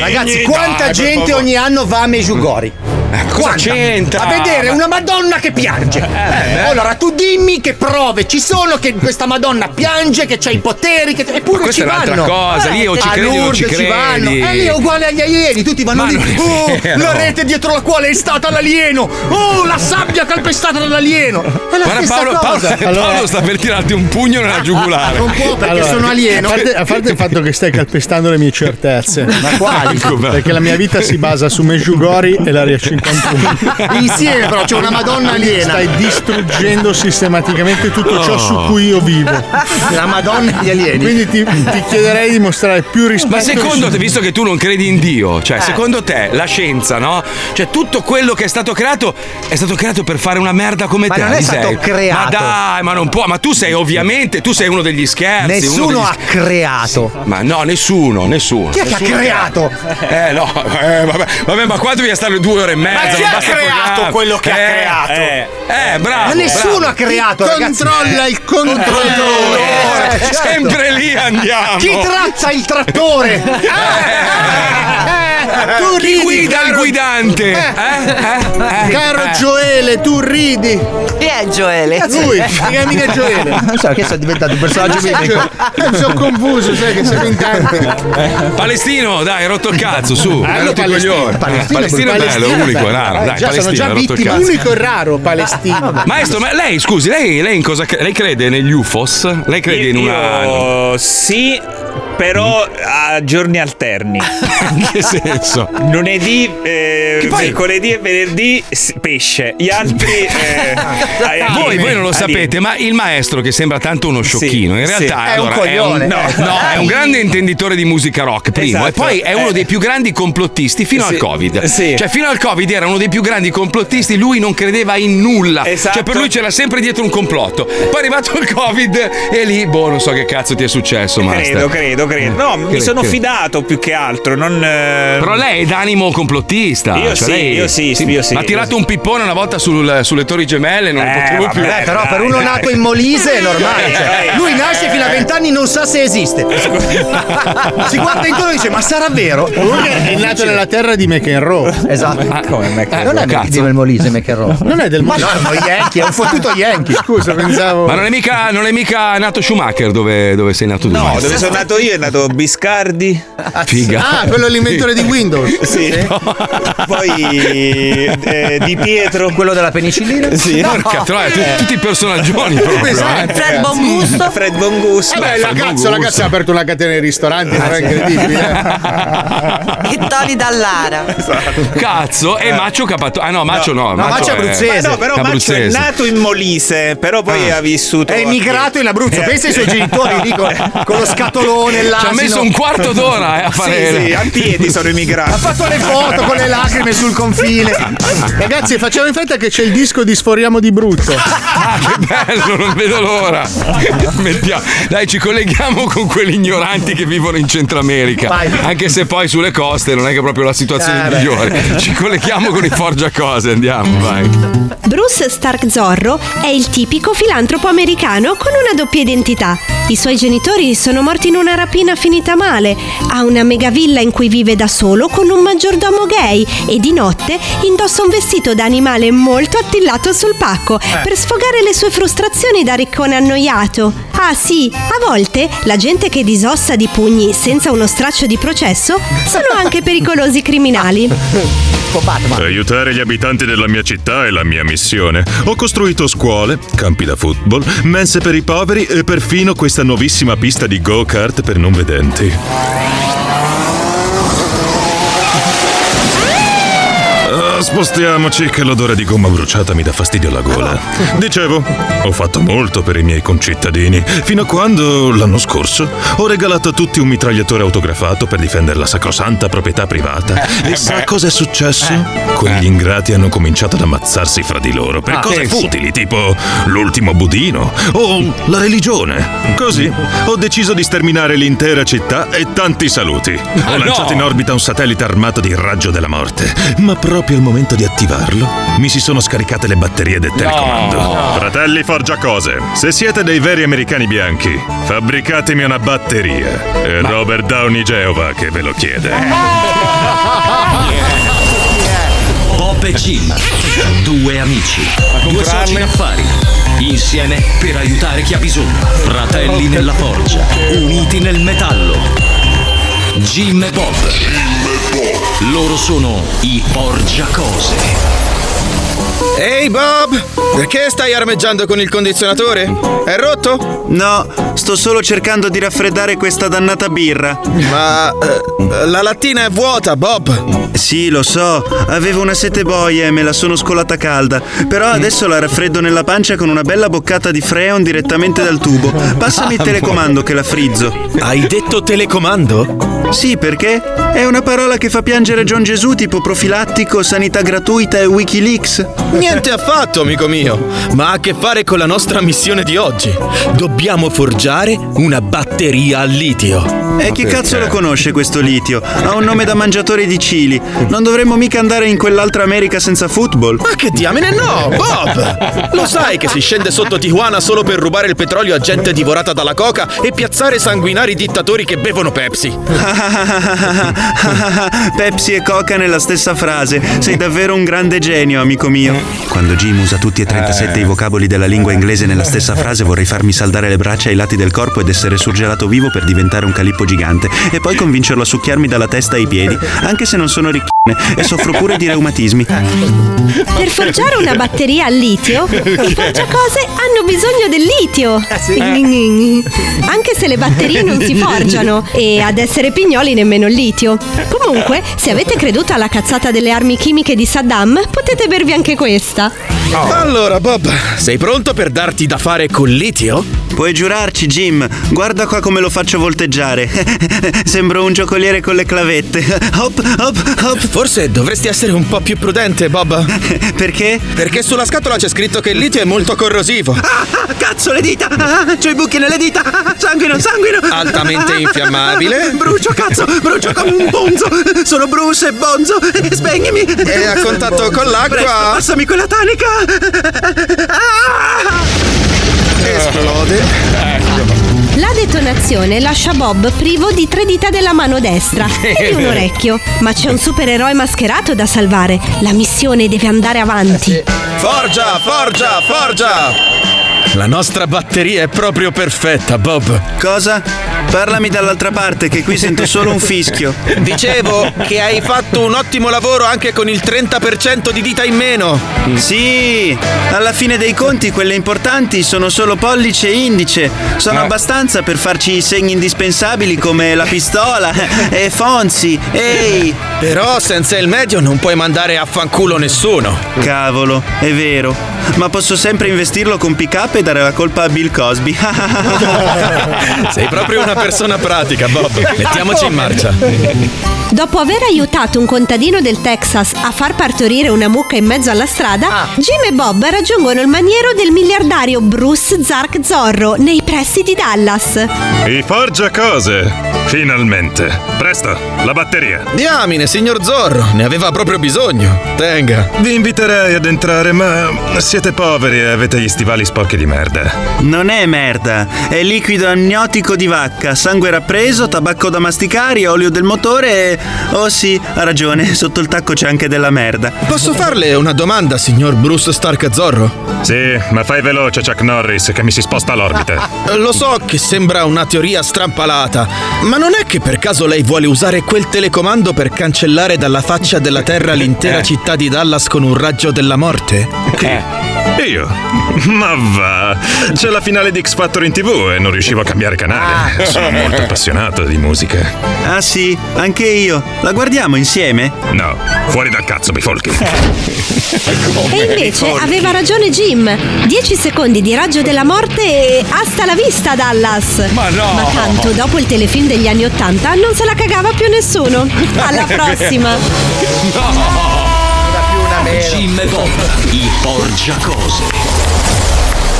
Ragazzi, quanta gente ogni anno va a Meggiugori? Eh, Cosa Quanta? c'entra? A vedere una Madonna che piange. allora tu dimmi che prove ci sono che questa Madonna piange, che c'ha i poteri, che... eppure questa ci vanno. cosa, lì o ci credi o ci ci vanno. credi. E lì è uguale agli alieni, tutti vanno Ma lì. Oh, la rete dietro la quale è stata l'alieno. Oh, la sabbia calpestata dall'alieno. È la Guarda stessa Paolo, Paolo, cosa. Paolo sta per tirarti un pugno nella giugulare. Non può perché Allora, sono alieno. A parte, a parte il fatto che stai calpestando le mie certezze. Ma quali? Perché la mia vita si basa su Meggiugori e l'area 51. Insieme però c'è una Madonna aliena. Stai distruggendo sistematicamente tutto ciò su cui io vivo. La Madonna e gli alieni. Quindi ti, ti chiederei di mostrare più rispetto. Ma secondo te, visto che tu non credi in Dio, cioè Eh. secondo te la scienza, no? Cioè tutto quello che è stato creato è stato creato per fare una merda come Ma te. non è stato creato. Ma dai, ma non può, ma tu sei ovviamente, tu sei uno degli scherzi. Nessuno uno degli ha creato. Ma no, nessuno, nessuno. Chi è che ha Nessuno creato? Eh no, eh, vabbè, vabbè, ma qua devi stare due ore e mezza. Chi non ha basta il creato quello che ha Eh, creato? Eh, eh, bravo. Ma nessuno bravo. ha creato, ragazzi. Controlla il controllore. Controllore, Eh, certo. Sempre lì andiamo. Chi tratta il trattore? Tu Chi ridi, guida il caro- guidante? Eh? Eh? Eh? Caro Eh. Gioele, tu ridi. Chi è Gioele? Lui, mica mica Gioele. Non so che sono diventato un personaggio. Eh, mi sono confuso, sai che siamo in tanti. Palestino, dai, rotto il cazzo, su. Hai no, rotto Palestino, coglioni. Palestino, Palestino è bello, Palestino, unico, beh. raro. Eh, Dai, già, sono Palestino, già hai rotto il vittime. Unico e raro, Palestino. Maestro, ma lei, scusi, lei, lei in cosa Lei crede negli UFOs? Lei crede in una. Io sì, però a giorni alterni. In che senso? Lunedì, eh, poi- mercoledì e venerdì pesce, gli altri. eh, Voi, alieni, voi non lo alieni. sapete, ma il maestro, che sembra tanto uno sciocchino, in sì. realtà È un allora, coglione. no, no, è un grande intenditore di musica rock, primo, Esatto. e poi è uno Eh. dei più grandi complottisti fino al Sì. Covid. Sì. Cioè, fino al Covid era uno dei più grandi complottisti, lui non credeva in nulla. Esatto. Cioè, per lui c'era sempre dietro un complotto. Poi è arrivato il Covid e lì, boh, non so che cazzo ti è successo, master. Credo, credo, credo. No, mi Credo, sono credo. fidato più che altro. Non, eh, Però lei è d'animo complottista. Io cioè sì, lei- io sì, io sì. Ha tirato un pippone una volta sul- sulle torri gemelle, non Eh, lo potevo più. vabbè, Eh, però per dai, uno dai. nato in Molise è normale. Cioè, lui nasce fino a vent'anni non sa se esiste. si guarda intorno e dice: Ma sarà vero? Comunque è nato nella terra di McEnroe. Esatto. come me che- non è cazzo. il Molise, McEnroe. Non è del Ma mondo. no, Yankee, è un fottuto Yankee. Scusa, pensavo. Ma non è mica, non è mica nato Schumacher dove, dove sei nato tu? No, dove sono nato io è nato Biscardi. Figa. Ah, quello è l'inventore di Windows. Sì. Poi eh, Di Pietro. Quello della penicillina? Sì. Porca troia, tu- tutti i personaggioni proprio. Pesante, eh. Fred. Bongusto. Fred Bongusto. Eh beh, la cazzo, la cazzo ha aperto una catena di ristoranti, non è incredibile. eh. E Tony Dallara. Cazzo, e Maccio Capato. Ah no, Maccio no. Maccio è abruzzese. No, però Maccio è abruzzese. nato in Molise, però poi Ah. ha vissuto. È emigrato in Abruzzo. Pensa ai suoi genitori con, con lo scatolone, Ci l'asino. ha messo un quarto d'ora eh, a Sì, fare. sì, a piedi sono Ha emigrato. fatto le foto con le lacrime sul confine. Ragazzi, facciamo in fretta che c'è il disco di Sforiamo di brutto. Ah, che bello, non vedo l'ora. Mettiamo- Dai, ci colleghiamo con quelli ignoranti che vivono in Centro America. Vai. Anche se poi sulle coste non è che proprio la situazione Eh, beh. migliore. Ci colleghiamo con i forgiacose, andiamo, vai. Bruce Stark Zorro è il tipico filantropo americano con una doppia identità. I suoi genitori sono morti in una rapina finita male. Ha una megavilla in cui vive da solo con un maggiordomo gay e di notte indossa un vestito da animale molto attillato sul pacco per sfogare le sue frustrazioni da riccone annoiato. Ah sì, a volte la gente che disossa di pugni senza uno straccio di processo sono anche pericolosi criminali. Aiutare gli abitanti della mia città è la mia missione. Ho costruito scuole, campi da football, mense per i poveri e perfino questa nuovissima pista di go-kart per non vedenti. Spostiamoci che l'odore di gomma bruciata mi dà fastidio alla gola. Dicevo, ho fatto molto per i miei concittadini, fino a quando, l'anno scorso, ho regalato a tutti un mitragliatore autografato per difendere la sacrosanta proprietà privata. E sa cosa è successo? Quegli ingrati hanno cominciato ad ammazzarsi fra di loro per Ah, cose futili, tipo l'ultimo budino o la religione. Così ho deciso di sterminare l'intera città e tanti saluti. Ho lanciato in orbita un satellite armato di raggio della morte, ma proprio al momento di attivarlo mi si sono scaricate le batterie del telecomando. Fratelli Forgiacose, se siete dei veri americani bianchi, fabbricatemi una batteria. È Robert Downey Geova che ve lo chiede. Bob e Jim, due amici, due soci in affari, insieme per aiutare chi ha bisogno, fratelli nella forgia, uniti nel metallo. Jim e Bob. Loro sono i Forgiacose. Ehi Bob, perché stai armeggiando con il condizionatore? È rotto? No, sto solo cercando di raffreddare questa dannata birra. Ma eh, la lattina è vuota, Bob. Sì, lo so, avevo una sete boia e me la sono scolata calda, però adesso la raffreddo nella pancia con una bella boccata di Freon direttamente dal tubo. Passami il telecomando che la frizzo. Hai detto telecomando? Sì, perché? È una parola che fa piangere John Gesù tipo profilattico, sanità gratuita e Wikileaks. Niente affatto, amico mio, ma ha a che fare con la nostra missione di oggi. Dobbiamo forgiare una batteria al litio. E chi cazzo lo conosce questo litio? Ha un nome da mangiatore di cili. Non dovremmo mica andare in quell'altra America senza football. Ma che diamine no, Bob! Lo sai che si scende sotto Tijuana solo per rubare il petrolio a gente divorata dalla coca e piazzare sanguinari dittatori che bevono Pepsi? Pepsi e Coca nella stessa frase. Sei davvero un grande genio, amico mio. Quando Jim usa tutti e 37 i vocaboli della lingua inglese nella stessa frase, vorrei farmi saldare le braccia ai lati del corpo ed essere surgelato vivo per diventare un calippo gigante e poi convincerlo a succhiarmi dalla testa ai piedi, anche se non sono ricchine e soffro pure di reumatismi. Per forgiare una batteria al litio, i forgiacose hanno bisogno del litio. Anche se le batterie non si forgiano e ad essere pignoli nemmeno il litio. Comunque, se avete creduto alla cazzata delle armi chimiche di Saddam, potete bervi anche questa. Allora, Bob, sei pronto per darti da fare col litio? Puoi giurarci, Jim. Guarda qua come lo faccio volteggiare. Sembro un giocoliere con le clavette. Hop, hop, hop. Forse dovresti essere un po' più prudente, Bob. Perché? Perché sulla scatola c'è scritto che il litio è molto corrosivo. Ah, cazzo, le dita! Ah, c'ho i buchi nelle dita! Ah, sanguino, sanguino! Altamente infiammabile. Brucio, cazzo! Brucio come un bonzo! Sono Bruce e Bonzo! Spegnimi! E a contatto con l'acqua. Presto, passami quella tanica! Esplode. La detonazione lascia Bob privo di tre dita della mano destra e di un orecchio. Ma c'è un supereroe mascherato da salvare. La missione deve andare avanti. Forgia, forgia, forgia! La nostra batteria è proprio perfetta, Bob. Cosa? Parlami dall'altra parte, che qui sento solo un fischio. Dicevo che hai fatto un ottimo lavoro anche con il 30% di dita in meno. Sì, alla fine dei conti quelle importanti sono solo pollice e indice. Sono abbastanza per farci i segni indispensabili come la pistola e Fonzi. Ehi! Però senza il medio non puoi mandare a fanculo nessuno. Cavolo, è vero. Ma posso sempre investirlo con pick up e dare la colpa a Bill Cosby. Sei proprio una persona pratica, Bob. Mettiamoci in marcia. Dopo aver aiutato un contadino del Texas a far partorire una mucca in mezzo alla strada, Jim e Bob raggiungono il maniero del miliardario Bruce Zark Zorro nei pressi di Dallas. I forgia cose! Finalmente! Presto, la batteria! Diamine, signor Zorro, ne aveva proprio bisogno. Tenga. Vi inviterei ad entrare, ma siete poveri e avete gli stivali sporchi di merda. Non è merda, è liquido amniotico di vacca, sangue rappreso, tabacco da masticare, olio del motore e... Oh sì, ha ragione, sotto il tacco c'è anche della merda. Posso farle una domanda, signor Bruce Stark Zorro? Sì, ma fai veloce, Chuck Norris, che mi si sposta l'orbita. Lo so che sembra una teoria strampalata, ma non è che per caso lei vuole usare quel telecomando per cancellare dalla faccia della Terra l'intera città di Dallas con un raggio della morte? Che? Io? Ma va! C'è la finale di X Factor in tv e non riuscivo a cambiare canale. Sono molto appassionato di musica. Ah sì, anche io. La guardiamo insieme? No, fuori dal cazzo, bifolchi. E invece aveva ragione Jim. 10 secondi di raggio della morte e hasta la vista Dallas. Ma no! Ma tanto dopo il telefilm degli anni Ottanta non se la cagava più nessuno. Alla prossima. Jim e Bob, i porgiacose.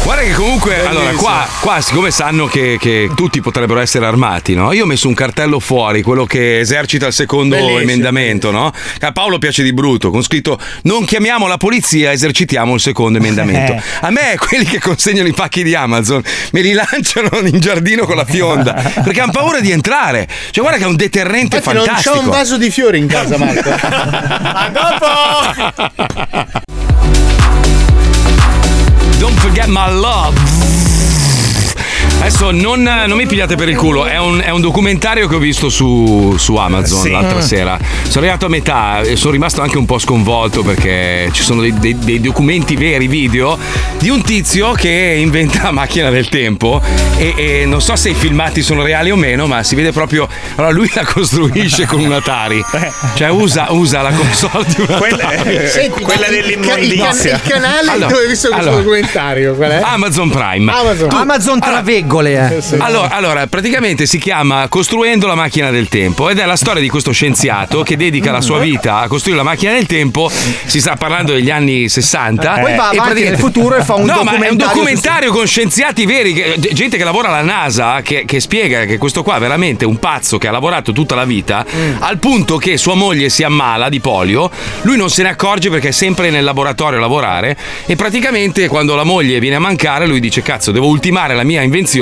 Guarda che comunque, allora, qua, qua siccome sanno che, che tutti potrebbero essere armati, no? Io ho messo un cartello fuori, quello che esercita il secondo Bellissimo. emendamento, no? A Paolo piace di brutto, con scritto non chiamiamo la polizia, esercitiamo il secondo emendamento. A me quelli che consegnano i pacchi di Amazon me li lanciano in giardino con la fionda, perché hanno paura di entrare. Cioè, guarda che è un deterrente Infatti non c'ho fantastico. un vaso di fiori in casa, Marco. A dopo! Don't forget my love. Adesso non, non mi pigliate per il culo, è un, è un documentario che ho visto su, su Amazon Sì. l'altra Mm. sera. Sono arrivato a metà e sono rimasto anche un po' sconvolto perché ci sono dei, dei- dei documenti veri, video, di un tizio che inventa la macchina del tempo e, e non so se i filmati sono reali o meno, ma si vede proprio... Allora lui la costruisce con un Atari, cioè usa, usa la console di un Atari. Senti, quella dell'immondizia. Il, il canale Allora, dove hai visto questo allora. documentario? Qual è? Amazon Prime. Amazon. Tu- Amazon tra veggole, eh. Allora, allora, praticamente si chiama Costruendo la macchina del tempo ed è la storia di questo scienziato che dedica la sua vita a costruire la macchina del tempo. Si sta parlando degli anni 60. Poi va avanti nel praticamente- futuro e fa un no, ma è un documentario. documentario con scienziati veri, che- gente che lavora alla NASA, che, che spiega che questo qua è veramente un pazzo che ha lavorato tutta la vita, Mm. al punto che sua moglie si ammala di polio, lui non se ne accorge perché è sempre nel laboratorio a lavorare e praticamente quando la moglie viene a mancare lui dice cazzo devo ultimare la mia invenzione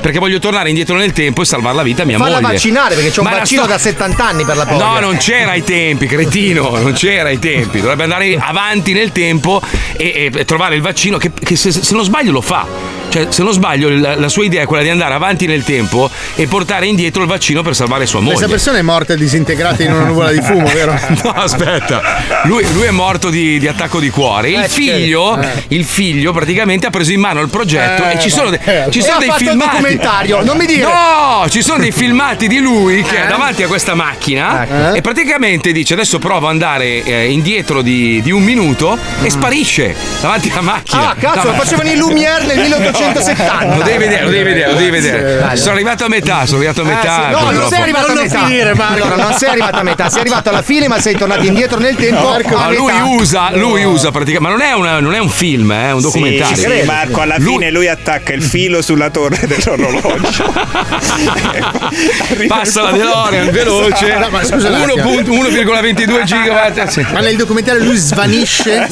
perché voglio tornare indietro nel tempo e salvare la vita a mia Falla moglie. vaccinare perché c'è un Ma vaccino sto- da 70 anni per la polio. No, non c'era ai tempi, cretino, non c'era ai tempi. Dovrebbe andare avanti nel tempo e, e trovare il vaccino che, che se, se non sbaglio lo fa. Cioè, se non sbaglio, la, la sua idea è quella di andare avanti nel tempo e portare indietro il vaccino per salvare sua Questa moglie. persona è morta disintegrata in una nuvola di fumo, vero? No, aspetta, lui, lui è morto di, di attacco di cuore. Il Eh, figlio, eh. il figlio praticamente ha preso in mano il progetto Eh, e ci sono, de- ci E sono ha dei filmati. documentario, non mi dire. No, ci sono dei filmati di lui che è Eh? davanti a questa macchina Ecco. e praticamente dice adesso provo ad andare eh, indietro di, di un minuto e sparisce davanti alla macchina. Mm. Ah, cazzo, No, lo facevano i Lumière nel 1870. Lo devi vedere, lo devi vedere, lo devi vedere. Sono arrivato a metà, sono arrivato a Ah, metà. sì. No, non sei arrivato a metà. finire, Marco. Allora, non sei arrivato a metà, sei arrivato alla fine, ma sei tornato indietro nel tempo. No, lui metà. usa, lui usa praticamente, ma non è, una- non è un film, eh, è un documentario. Sì, sì, Marco, alla Lui- fine lui attacca il filo sulla torre dell'orologio. Passa la DeLorean veloce, No, ma scusa un attimo. 1.1,22 gigawatt. Ma nel documentario lui svanisce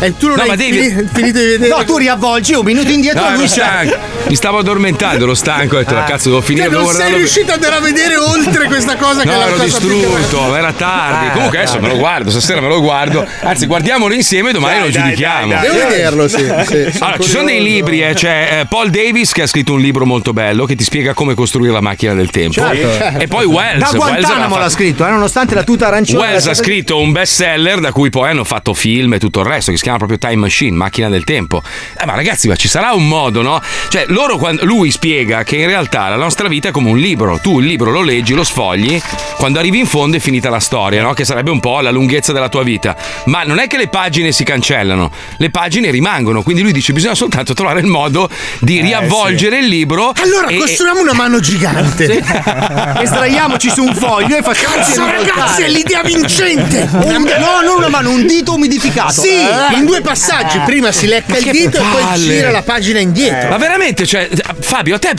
e tu non No, hai ma devi- fini- finito di vedere. No, tu riavvolgi un minuto indietro No, e lui stanco. Mi stavo addormentando, ero stanco, ho detto, Ah. cazzo, devo finire. Cioè, non sei riuscito ad andare a vedere oltre questa cosa che No, la ero cosa più distrutto, era tardi. Eh, Comunque adesso me lo guardo, stasera me lo guardo. Anzi, guardiamo insieme e domani Dai, lo dai, giudichiamo. dai, Devo vederlo, sì. sì. Allora, ci sono dei libri, eh, c'è eh, Paul Davis che ha scritto un libro molto bello che ti spiega come costruire la macchina del tempo. Certo. E poi Wells. Da Wells Guantanamo aveva l'ha scritto, eh, nonostante la tuta arancione. Wells ha scritto un best seller da cui poi hanno fatto film e tutto il resto che si chiama proprio Time Machine, macchina del tempo. Eh, ma ragazzi, ma ci sarà un modo, no? Cioè, loro quando- lui spiega che in realtà la nostra vita è come un libro. Tu il libro lo leggi, lo sfogli, quando arrivi in fondo è finita la storia, no? Che sarebbe un po' la lunghezza della tua vita. Ma non è che le pagine si cancellano, le pagine rimangono. Quindi lui dice bisogna soltanto trovare il modo di riavvolgere il libro. Allora, e- costruiamo una mano gigante. Estraiamoci su un foglio e facciamoci Cazzo, ragazzi, è l'idea vincente! Un- no, non una mano, un dito umidificato. Sì, Eh. in due passaggi. Prima si lecca il dito e poi gira la pagina indietro. Ma veramente, cioè, Fabio, a te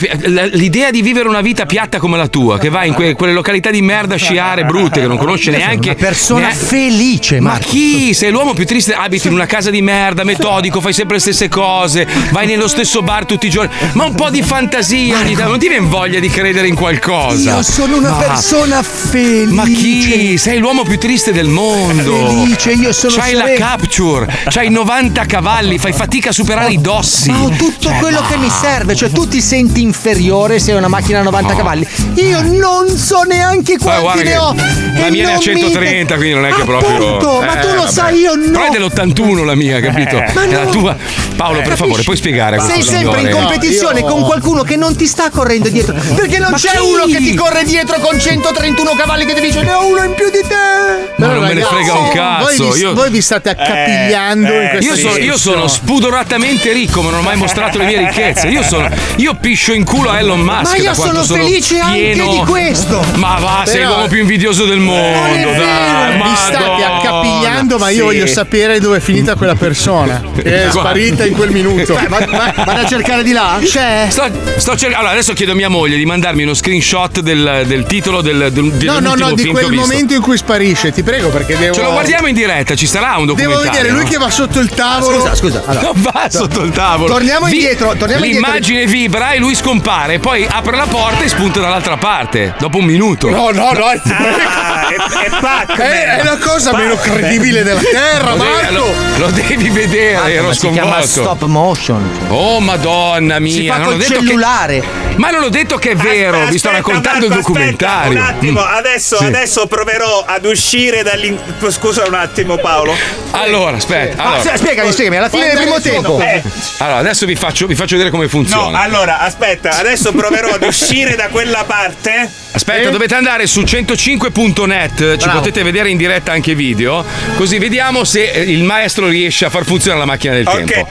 l'idea di vivere una vita piatta come la tua, che vai in que- quelle località di merda a sciare brutte che non conosce neanche. Una persona nea- felice, Ma Marco. chi? Sei l'uomo più triste, abiti in una casa di merda, metodico, fai sempre le stesse cose, vai nello stesso bar tutti i giorni. Ma un po' di fantasia, ogni tanto, non ti viene voglia di credere in qualcosa. Io sono una Ma- persona felice. Ma chi? Sei l'uomo più triste del mondo. Felice, io sono C'hai la sereno. capture, c'hai 90 cavalli, fai fatica a superare i dossi. Ma ho tutto Cioè, quello che mi serve, cioè tu ti senti inferiore se hai una macchina a 90 No. cavalli. Io non so neanche quanti ne ho. La mia ne ha non mi- 130, quindi non è che proprio. Appunto, ma tu lo vabbè. sai, io no. Però è dell'81 la mia, capito? Ma È la no. tua. Paolo, per favore, puoi spiegare a Sei questo sempre in competizione io- con qualcuno che non ti sta correndo dietro. Perché non Ma c'è chi? uno che ti corre dietro con 131 cavalli che ti dice ne ho uno in più di te. Ma non me ne frega un Voi cazzo. vi, Io, voi vi state accapigliando in questa io sono, io sono spudoratamente ricco, ma non ho mai mostrato le mie ricchezze. Io sono. Io piscio in culo a Elon Musk. Ma io da quanto sono felice anche pieno- di questo. Ma va, sei Però- l'uomo più invidioso del mondo. Dai, Vi state accapigliando, ma io Sì. voglio sapere dove è finita quella persona. Che è Qua. sparita in quel minuto. Vai, vai, vai, vado a cercare di là. C'è. Sto, sto cercando. Allora, adesso chiedo a mia moglie di mandarmi uno screenshot del, del titolo del, del, No, no, dell'ultimo no, di quel momento in cui sparisce, ti prego, perché devo. Ce lo guardiamo in diretta, ci sarà un Devo documentario. vedere lui no? che va sotto il tavolo. Scusa, scusa. Allora. Non va sotto il tavolo. Torniamo indietro, torniamo indietro. L'immagine vibra e lui scompare, poi apre la porta e spunta dall'altra parte. Dopo un minuto. No, no, no, è, Ah, è, è è- è la cosa meno credibile della terra, Lo devi, Marco. lo, lo devi vedere, ero Ma si chiama sconvolto. stop motion. Oh madonna mia, Si fa non col detto cellulare. che Ma non ho detto che è vero, Aspetta, vi sto raccontando Marco, il documentario. aspetta, un attimo, Mm. adesso, Sì. adesso proverò ad uscire dall'in... Scusa un attimo, Paolo. Allora, aspetta. Ah, Allora, sì, spiegami, spiegami, alla fine del primo tempo. Eh, allora, adesso vi faccio, vi faccio vedere come no, funziona. allora, aspetta, adesso proverò ad uscire da quella parte. Aspetta, dovete andare su 105.net, ci Bravo. potete vedere in diretta anche video, così vediamo se eh, il maestro riesce a far funzionare la macchina del Ok. tempo.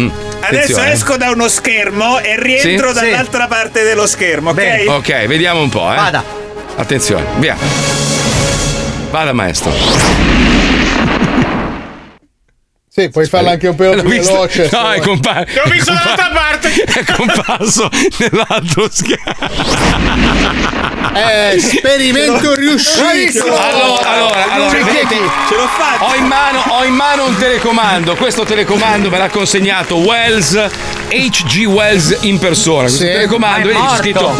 Mm, Adesso attenzione. esco da uno schermo e rientro Sì? dall'altra parte dello schermo, ok? Ok, vediamo un po', eh. Vada. Attenzione, via. Vada maestro. Sì, puoi farla anche un po' L'ho più visto- veloce. No, è comparso. L'ho visto dall'altra parte. È comparso nell'altro schermo. Eh, esperimento riuscito. Allora, allora, allora vedete, Ce l'ho fatta. ho in, mano, ho in mano un telecomando. Questo telecomando me l'ha consegnato Wells, H.G. Wells in persona. Questo Sì, telecomando vedi, c'è scritto,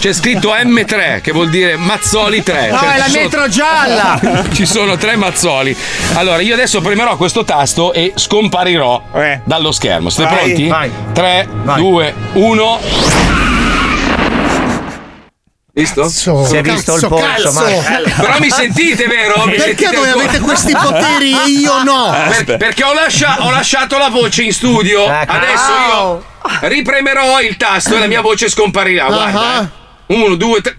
c'è scritto M3, che vuol dire Mazzoli 3. No, è la ci sono- metro gialla. Ci sono tre Mazzoli. Allora, io adesso premerò questo tasto e scomparirò Eh. dallo schermo. Siete Vai, pronti? vai. 3, Vai. 2, 1. Visto? Si è visto il Cazzo, polso, cazzo. Marco. Però mi sentite, vero? Mi Perché sentite voi ancora? avete questi poteri e io no? Per- perché ho, lascia- ho lasciato la voce in studio. Ecco. Adesso io ripremerò il tasto e la mia voce scomparirà. Guarda. Ah. eh. Uno, due, tre.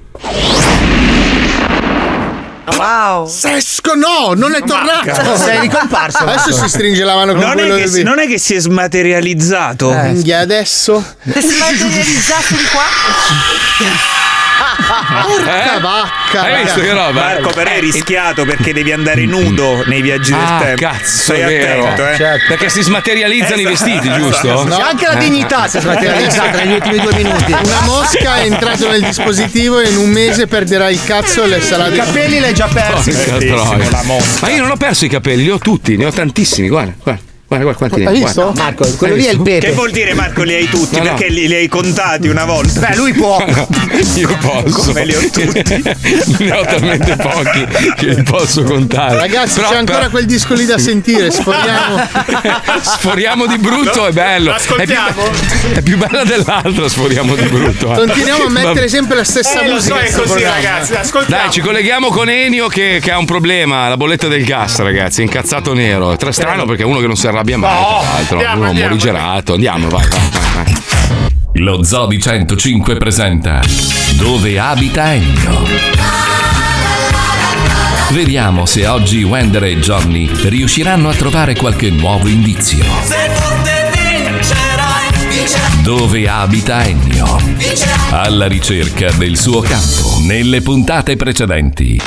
Wow. Sesco, no, non è tornato. Sei ricomparso. Adesso si stringe la mano con Non è, quello che del non è che si è smaterializzato. E adesso? Si materializzasse di qua. Porca vacca. Hai visto che roba? Marco, però è rischiato perché devi andare nudo nei viaggi Ah, del tempo. cazzo, Stai è vero. attento, eh. Certo. Perché si smaterializzano i Esatto. vestiti, giusto? No. Anche la dignità si è smaterializzata negli ultimi due minuti. Una mosca è entrata nel dispositivo e in un mese perderà il cazzo e le sarà I di capelli l'hai già persi. Ma io non ho perso i capelli, li ho tutti, ne ho tantissimi, guarda, guarda, guarda, guarda quanti ne. Hai guarda. visto? Marco, quello lì è il Che pepe. vuol dire Marco li hai tutti? No, no. Perché li, li hai contati una volta? Beh, lui può. Io posso. Come li ho tutti? ne ho talmente pochi che li posso contare. Ragazzi, Però- c'è ancora però- quel disco lì da sentire. Sforiamo. Sforiamo di brutto, è bello. È più, è più bella dell'altra, sforiamo di brutto. eh. Continuiamo a mettere Vabbè. sempre la stessa Eh, lo so, musica. è così, programma. ragazzi. Ascoltiamo. Dai, ci colleghiamo con Enio che, che ha un problema, la bolletta del gas, ragazzi, è incazzato nero. È tra strano perché è uno che non si arrabbia mai, No, tra l'altro. andiamo, uno andiamo. morigerato. Andiamo, vai, vai, vai, vai. Lo Zodi 105 presenta Dove abita Ennio? Vediamo se oggi Wender e Johnny riusciranno a trovare qualche nuovo indizio. Dove abita Ennio? Alla ricerca del suo campo. Nelle puntate precedenti.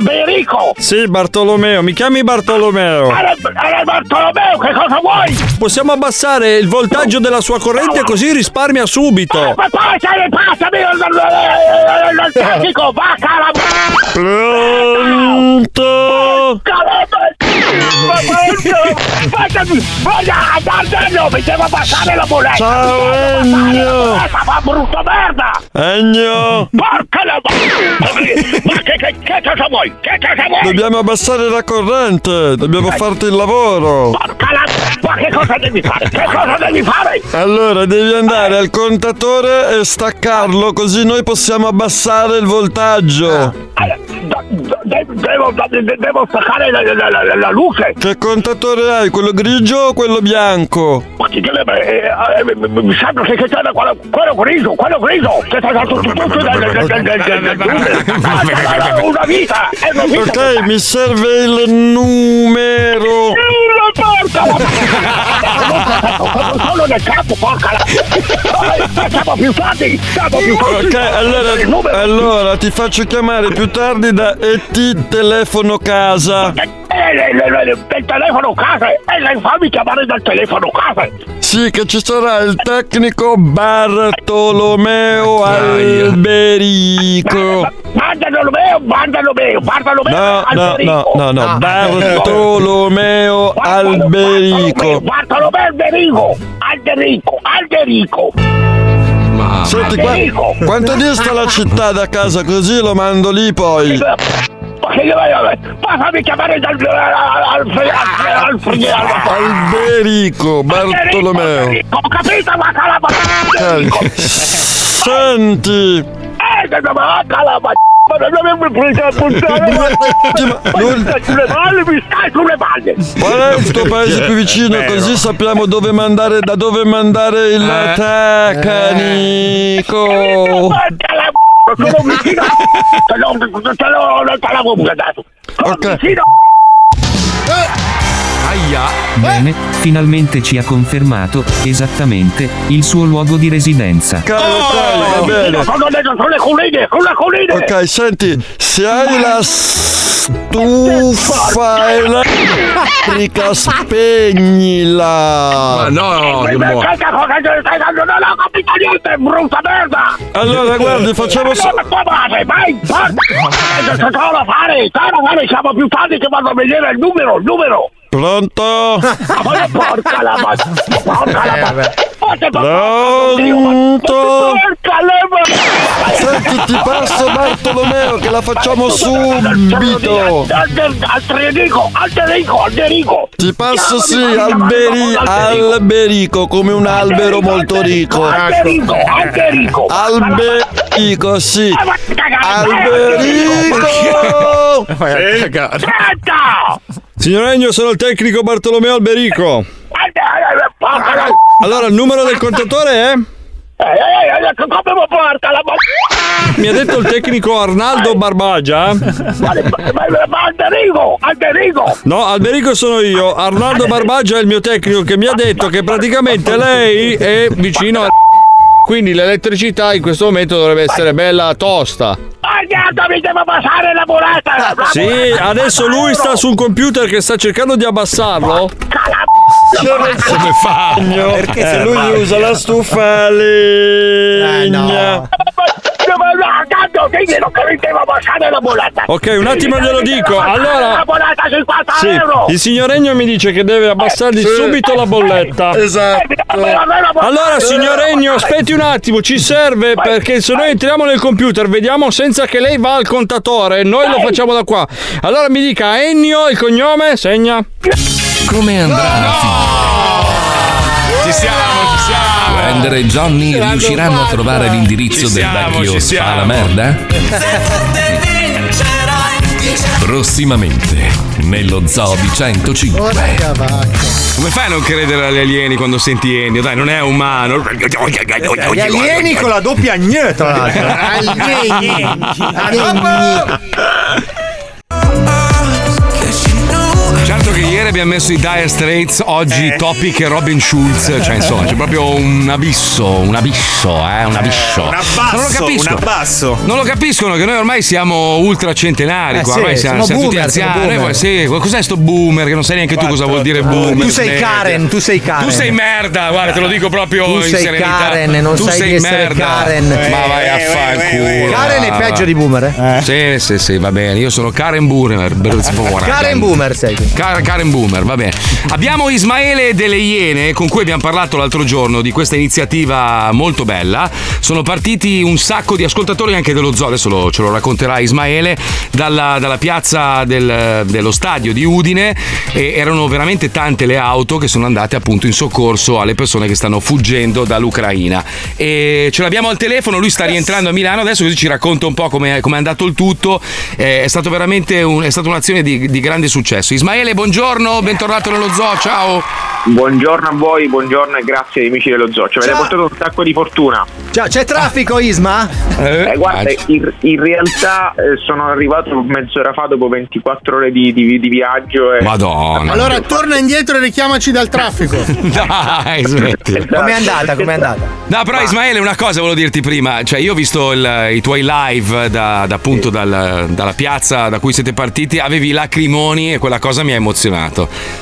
Alberico! Sì, Bartolomeo, mi chiami Bartolomeo. Era, era Bartolomeo, che cosa vuoi? Possiamo abbassare il voltaggio della sua corrente così risparmia subito. Ma passami, passami il, il, il, traffico, vacca la... Pronto? Voglio andarmelo, mi devo passare la moneta. Ciao, Ennio. Ma brutto merda! Ennio, Porca la... Ma che, che, che cosa vuoi? Che cosa vuoi? dobbiamo abbassare la corrente, dobbiamo farti il lavoro. Porca la... Ma che cosa devi fare? Che cosa devi fare? Allora, devi andare al contatore e staccarlo, così noi possiamo abbassare il voltaggio. Eh, da- de- Devo, de- devo staccare la, la- la- la luce. Che contatore hai, quello grigio o quello bianco? Ma ti chiede, eh, eh, mi- sembra che c'è quello, quello grigio, quello grigio, che sta tutto tutto una vita. Ok, mi serve il numero. Porca la solo nel campo, porca la Eh, Siamo più tardi, siamo più tardi. Ok, allora, allora ti faccio chiamare più tardi da ET Telefono Casa. Eh, eh, eh, eh, del telefono casa, e lei fammi chiamare dal telefono casa. Sì, che ci sarà il tecnico Bartolomeo Alberico. Mandalo meo, mandalo meo, mandalo meo. No, no, no, no, no, Ah, Bartolomeo Alberico. Bartolomeo Alberico, Alberico, Alberico. Senti, qua, quanto dista la città da casa così lo mando lì poi. Ma fammi chiamare dal... al... al... al... al... Alberico, Bartolomeo. Ho capito, ma calama... Senti, Eh, ma calama... Ma non mi a puntare... Stai sulle balle, mi stai sulle balle! qual è il tuo paese più vicino così sappiamo dove mandare, da dove mandare il tecnico. Sono vicino! Te l'ho, te l'ho, te l'avevo dato! Sono vicino! Aia. Bene, finalmente ci ha confermato esattamente il suo luogo di residenza. va bene. Sono le, sono le colline, sono le colline! Ok, senti, se hai la stufa elettrica, spegnila. Ma no, che mo- cosa stai dando? Non ho capito niente, brutta merda! Allora, guardi, facciamo so- vai, vai, vai! Solo fare, solo fare, siamo più tardi che vado a vedere il numero, il numero! Pronto? Porca la ma- porca la ma- Pronto? Porca la ma- Senti, ti passo Bartolomeo che la facciamo subito. Alterico, Alterico, Alterico! Ti passo sì, alberi, alberico, come un albero molto ricco. Alberico, Alberico! Alberico, sì. Alberico! Senta! Signor Egno, sono il tecnico Bartolomeo Alberico. Allora, il numero del contatore è? Come mi porta la ma- Mi ha detto il tecnico Arnaldo Barbagia. Alberico, Alberico! No, Alberico sono io. Arnaldo Barbagia è il mio tecnico che mi ha detto che praticamente lei è vicino a. Quindi l'elettricità in questo momento dovrebbe essere bella tosta. Agnata, mi devo passare la volata! Sì, adesso lui sta sul computer che sta cercando di abbassarlo. Come fa? Perché se lui usa la stufa a legna. Tanto che mi devo passare la volata! Ok, un attimo glielo dico. La Allora. volata 50 Sì, euro! il signor Regno mi dice che deve abbassargli subito la bolletta. Esatto. Allora, signor Regno, aspetti un attimo, ci serve perché se noi entriamo nel computer, vediamo senza che lei va al contatore, noi lo facciamo da qua. Allora mi dica Ennio, il cognome, segna. Come andrà? Ci siamo, ci siamo. Wender e Johnny riusciranno a trovare l'indirizzo Ci del siamo, vecchio ci siamo. fa la merda? Prossimamente nello Zoo di 105. Come fai a non credere agli alieni quando senti Ennio? Dai, non è umano. Gli alieni con la doppia gne, tra l'altro. Alieni. Ieri abbiamo messo i Dire Straits, oggi Eh. Topic e Robin Schulz, cioè insomma c'è proprio un abisso, un abisso, eh, un abisso. un abbasso, non lo capiscono. un abbasso. Non lo capiscono che noi ormai siamo ultracentenari, Eh qua, sì, ormai siamo, siamo tutti boomer, siamo anziani. Noi sì, cos'è sto boomer? Che non sai neanche tu cosa vuol dire boomer. Tu sei Smetti. Karen, tu sei Karen. Tu sei merda, guarda, te lo dico proprio Tu in sei serenità. Karen, non tu sai sei di merda. Karen. Ma vai a Eh, fare eh, il eh, culo. Karen è peggio di boomer, eh? Sì, sì, sì, va bene. Io sono Karen Boomer. Karen Boomer sei. Car- Boomer, va bene. Abbiamo Ismaele delle Iene con cui abbiamo parlato l'altro giorno di questa iniziativa molto bella. Sono partiti un sacco di ascoltatori anche dello zoo, adesso lo- ce lo racconterà Ismaele, dalla, dalla piazza del- dello stadio di Udine e erano veramente tante le auto che sono andate appunto in soccorso alle persone che stanno fuggendo dall'Ucraina. E ce l'abbiamo al telefono, lui sta rientrando a Milano adesso così ci racconta un po' come è andato il tutto. Eh, è stato veramente un- è stata un'azione di, di grande successo. Ismaele, buongiorno, bentornato nello zoo, ciao. Buongiorno a voi, buongiorno e grazie amici dello zoo. Ci avete portato un sacco di fortuna. Ciao, c'è traffico, Isma? Eh, guarda, in, in realtà eh, sono arrivato mezz'ora fa dopo 24 ore di, di- di viaggio. E... Madonna. Allora torna indietro e richiamaci dal traffico. Dai, smetti. Com'è andata? Com'è andata? No, però Ismaele, una cosa volevo dirti prima. Cioè, io ho visto il- i tuoi live da, da appunto dal- dalla piazza da cui siete partiti, avevi i lacrimoni e quella cosa mi ha emozionato.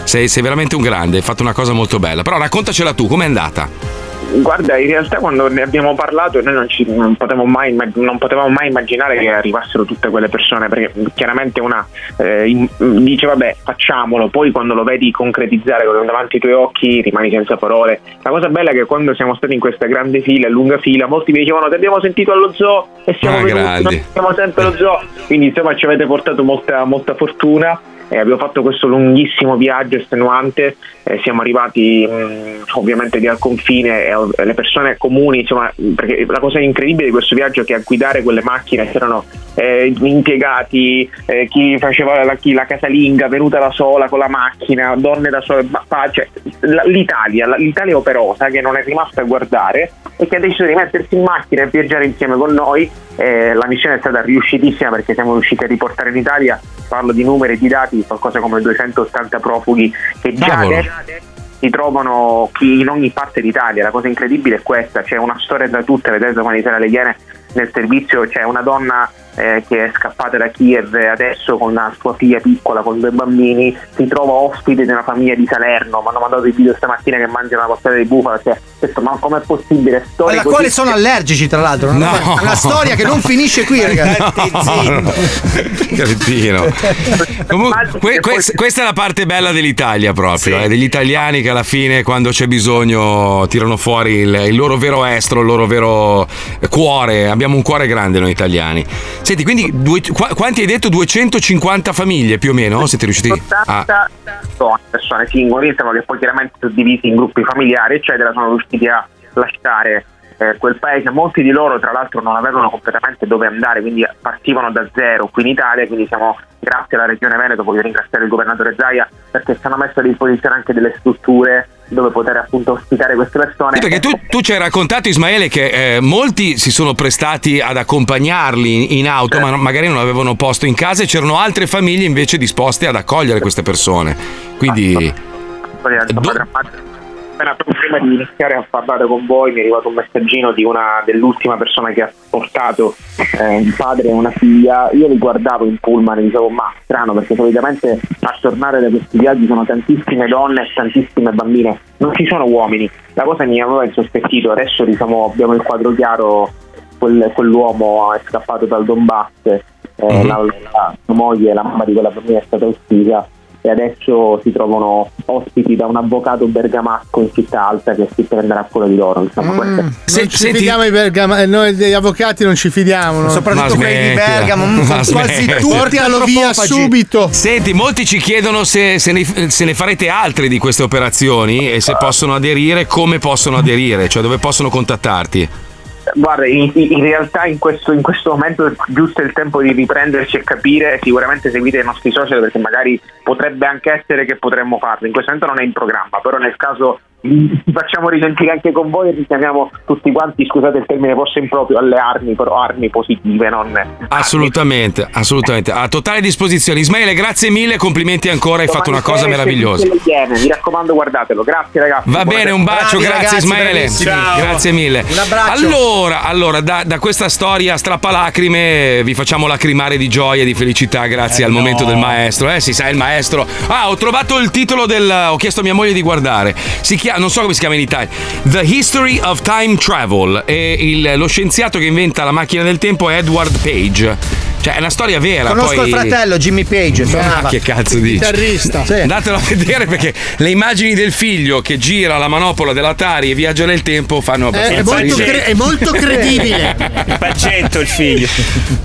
Sei, sei veramente un grande, hai fatto una cosa molto bella. Però raccontacela tu, com'è andata? Guarda, in realtà quando ne abbiamo parlato noi non, ci, non, potevamo mai, non potevamo mai immaginare che arrivassero tutte quelle persone, perché chiaramente una eh, in- dice vabbè facciamolo, poi quando lo vedi concretizzare davanti ai tuoi occhi rimani senza parole. La cosa bella è che quando siamo stati in questa grande fila, lunga fila, molti mi dicevano ti abbiamo sentito allo zoo e siamo Ah, venuti, siamo sempre allo zoo, quindi insomma ci avete portato molta, molta fortuna. E abbiamo fatto questo lunghissimo viaggio estenuante, eh, siamo arrivati mh, ovviamente lì al confine eh, le persone comuni, insomma, perché la cosa incredibile di questo viaggio è che a guidare quelle macchine c'erano eh, impiegati, eh, chi faceva la, chi- la casalinga venuta da sola con la macchina, donne da ma- cioè, l'Italia, l'Italia operosa che non è rimasta a guardare e che ha deciso di mettersi in macchina e viaggiare insieme con noi. Eh, la missione è stata riuscitissima perché siamo riusciti a riportare in Italia, parlo di numeri e di dati, qualcosa come 280 profughi che già si trovano in ogni parte d'Italia. La cosa incredibile è questa: c'è una storia da tutte le tese umanitarie leghene nel servizio. C'è una donna eh, che è scappata da Kiev adesso con la sua figlia piccola, con due bambini, si trova ospite di una famiglia di Salerno. Mi hanno mandato i video stamattina che mangiano la costata di bufala. Cioè, detto, ma com'è possibile? Storie alla così- quale sono allergici, tra l'altro. Una, No. una storia che non finisce qui, ragazzi. No, no. Cretino. Comunque, que- que- questa è la parte bella dell'Italia proprio, eh, degli italiani che alla fine quando c'è bisogno tirano fuori il, il loro vero estro, il loro vero cuore. Abbiamo un cuore grande noi italiani. Senti, quindi due- qua- quanti hai detto? 250 famiglie più o meno? Siete riusciti a... 80 persone, persone singole, insomma, che poi chiaramente sono divisi in gruppi familiari, eccetera, sono riusciti a lasciare eh, quel paese. Molti di loro, tra l'altro, non avevano completamente dove andare, quindi partivano da zero qui in Italia. Quindi siamo, grazie alla Regione Veneto, voglio ringraziare il governatore Zaia perché ci hanno messo a disposizione anche delle strutture dove poter appunto ospitare queste persone. Sì, perché tu, tu ci hai raccontato, Ismaele, che eh, molti si sono prestati ad accompagnarli in auto, ma non- magari non avevano posto in casa e c'erano altre famiglie invece disposte ad accogliere queste persone. Quindi. storia insomma, drammatica. Appena prima di iniziare a parlare con voi mi è arrivato un messaggino di una dell'ultima persona che ha portato eh, un padre e una figlia. Io li guardavo in pullman e dicevo ma strano perché solitamente a tornare da questi viaggi sono tantissime donne e tantissime bambine, non ci sono uomini. La cosa mi aveva insospettito, adesso diciamo abbiamo il quadro chiaro, quel- quell'uomo è scappato dal Donbass, eh, Mhm. la, la- sua moglie, la mamma di quella bambina è stata uccisa e adesso si trovano ospiti da un avvocato bergamasco in città alta che si prenderà cura di loro. Insomma, questo è- non ci fidiamo i Bergama, eh, noi degli avvocati non ci fidiamo. no? Ma smettila. Ma quasi smettila. tutti portalo via subito. Senti, molti ci chiedono se, se ne, se ne farete altre di queste operazioni e se possono aderire, come possono aderire, cioè dove possono contattarti. Guarda, in, in realtà in questo, in questo momento è giusto il tempo di riprenderci e capire, sicuramente seguite i nostri social perché magari potrebbe anche essere che potremmo farlo, in questo momento non è in programma, però nel caso vi facciamo risentire anche con voi e richiamiamo tutti quanti, scusate il termine forse improprio, alle armi, però armi positive, non Assolutamente, assolutamente. A totale disposizione. Ismaele, grazie mille, complimenti ancora, hai fatto una cosa meravigliosa. Leghene, Mi raccomando, guardatelo. Grazie ragazzi. Va bene, un bacio, grazie Ismaele. Grazie mille. Un abbraccio. Allora, allora da, da questa storia strappalacrime vi facciamo lacrimare di gioia e di felicità grazie al momento del maestro. Eh, si sa, il maestro. Ah, ho trovato il titolo del. Ho chiesto a mia moglie di guardare. Si chiama, non so come si chiama in Italia. The History of Time Travel. E il- lo scienziato che inventa la macchina del tempo è Edward Page. Cioè, è una storia vera. Conosco poi... il fratello Jimmy Page. Ah, suonava. che cazzo dici? Chitarrista. Sì. Andatelo a vedere perché le immagini del figlio che gira la manopola dell'Atari e viaggia nel tempo fanno abbastanza è molto cre- è molto credibile. Il paccetto il figlio.